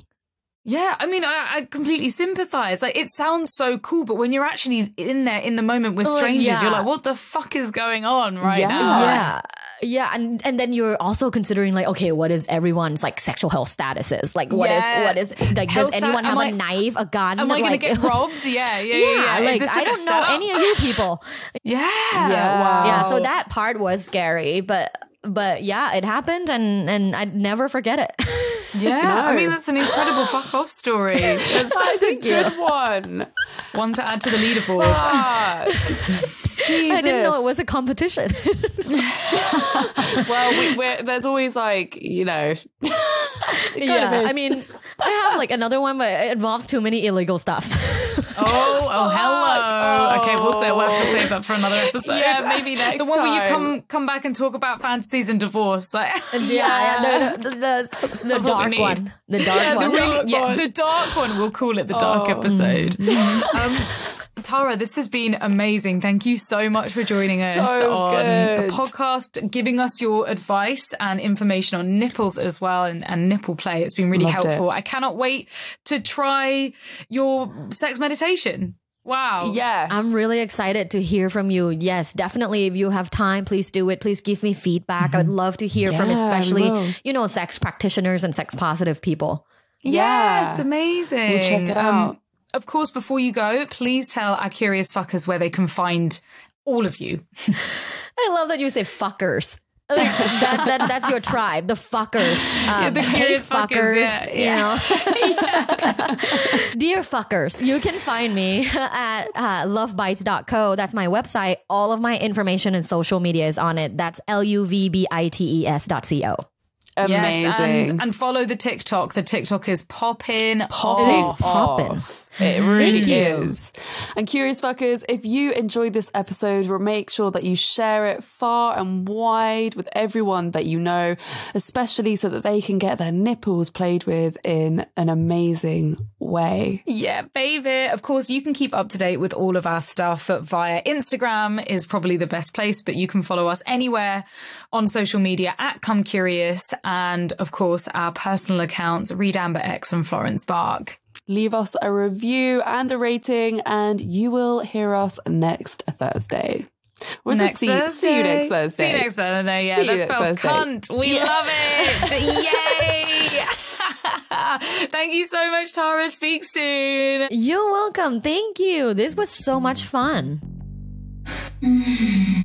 S2: Yeah, I mean, I, I completely sympathize. Like, it sounds so cool, but when you're actually in there in the moment with
S3: Oh,
S2: strangers,
S3: yeah.
S2: you're like, what the fuck is going on right
S1: Yeah.
S2: now?
S3: yeah. Yeah, and and then you're also considering like, okay, what is everyone's like sexual health statuses? Like, what is
S2: Yeah.
S3: what is like?
S2: Health
S3: does anyone
S2: am
S3: have a
S2: I-
S3: knife, a gun?
S2: Am I going
S3: like,
S2: to get robbed? Yeah, yeah, yeah.
S3: Yeah,
S2: yeah.
S3: Like
S2: this
S3: I
S2: a
S3: don't know any of you people.
S2: Yeah.
S1: Yeah.
S2: Wow.
S3: Yeah, so that part was scary, but but yeah, it happened, and and I'd never forget it.
S2: Yeah. I mean, that's an incredible fuck off story. That's
S1: That's a good one.
S2: One to add to the leaderboard.
S1: Jesus.
S3: I didn't know it was a competition.
S1: well, we, we're, there's always like, you know. It kind of
S3: yeah. I mean, I have like another one, but it involves too many illegal stuff.
S2: Oh, oh, hello.
S1: Fuck.
S2: Okay, we'll say we'll have to
S1: Oh.
S2: save that for another episode.
S1: Yeah, maybe next
S2: The one where you come come back and talk about fantasies and divorce. Like,
S3: yeah, yeah, the the, the, the
S2: That's what we
S3: dark one, the dark
S2: Yeah, the
S3: one.
S2: really, yeah,
S1: one.
S2: the dark one. We'll call it the dark
S1: Oh.
S2: episode. Mm-hmm. Um, Tara, this has been amazing. Thank you so much for joining us
S1: So
S2: on the podcast, giving us your advice and information on nipples as well and, and nipple play. It's been really
S1: Loved it.
S2: helpful. I cannot wait to try your sex meditation. Wow.
S1: yes.
S3: I'm really excited to hear from you. Yes, definitely. If you have time, please do it. Please give me feedback. I'd love to hear from
S1: Yeah, I
S3: especially, you know, sex practitioners and sex positive people.
S2: Yes,
S1: Yeah.
S2: amazing.
S1: We'll check it
S2: Um,
S1: out.
S2: Of course, before you go, please tell our curious fuckers where they can find all of you.
S3: I love that you say fuckers. That, that that's your tribe, the fuckers. Um,
S2: the
S3: hey
S2: curious fuckers,
S3: fuckers,
S2: yeah,
S3: you know. Dear fuckers, you can find me at uh, luvbites.co. That's my website. All of my information and social media is on it. That's L U V B I T E S dot C O.
S1: Amazing.
S2: Yes, and, and follow the TikTok. The TikTok is popping,
S1: Popping
S3: It is
S2: off.
S1: It mm-hmm. really
S3: Thank you.
S1: is. And curious fuckers, if you enjoyed this episode, make sure that you share it far and wide with everyone that you know, especially so that they can get their nipples played with in an amazing way.
S2: Yeah, baby. Of course, you can keep up to date with all of our stuff via Instagram is probably the best place, but you can follow us anywhere on social media at Come Curious, and of course our personal accounts Reed Amber X and Florence Bark.
S1: Leave us a review and a rating, and you will hear us next Thursday. Or is it
S2: Next
S1: see, see you next Thursday?
S2: See you next Thursday. Yeah,
S1: See you
S2: that spells
S1: Thursday.
S2: cunt. We love it. Yay! Thank you so much, Tara. Speak soon.
S3: You're welcome. Thank you. This was so much fun. Mm.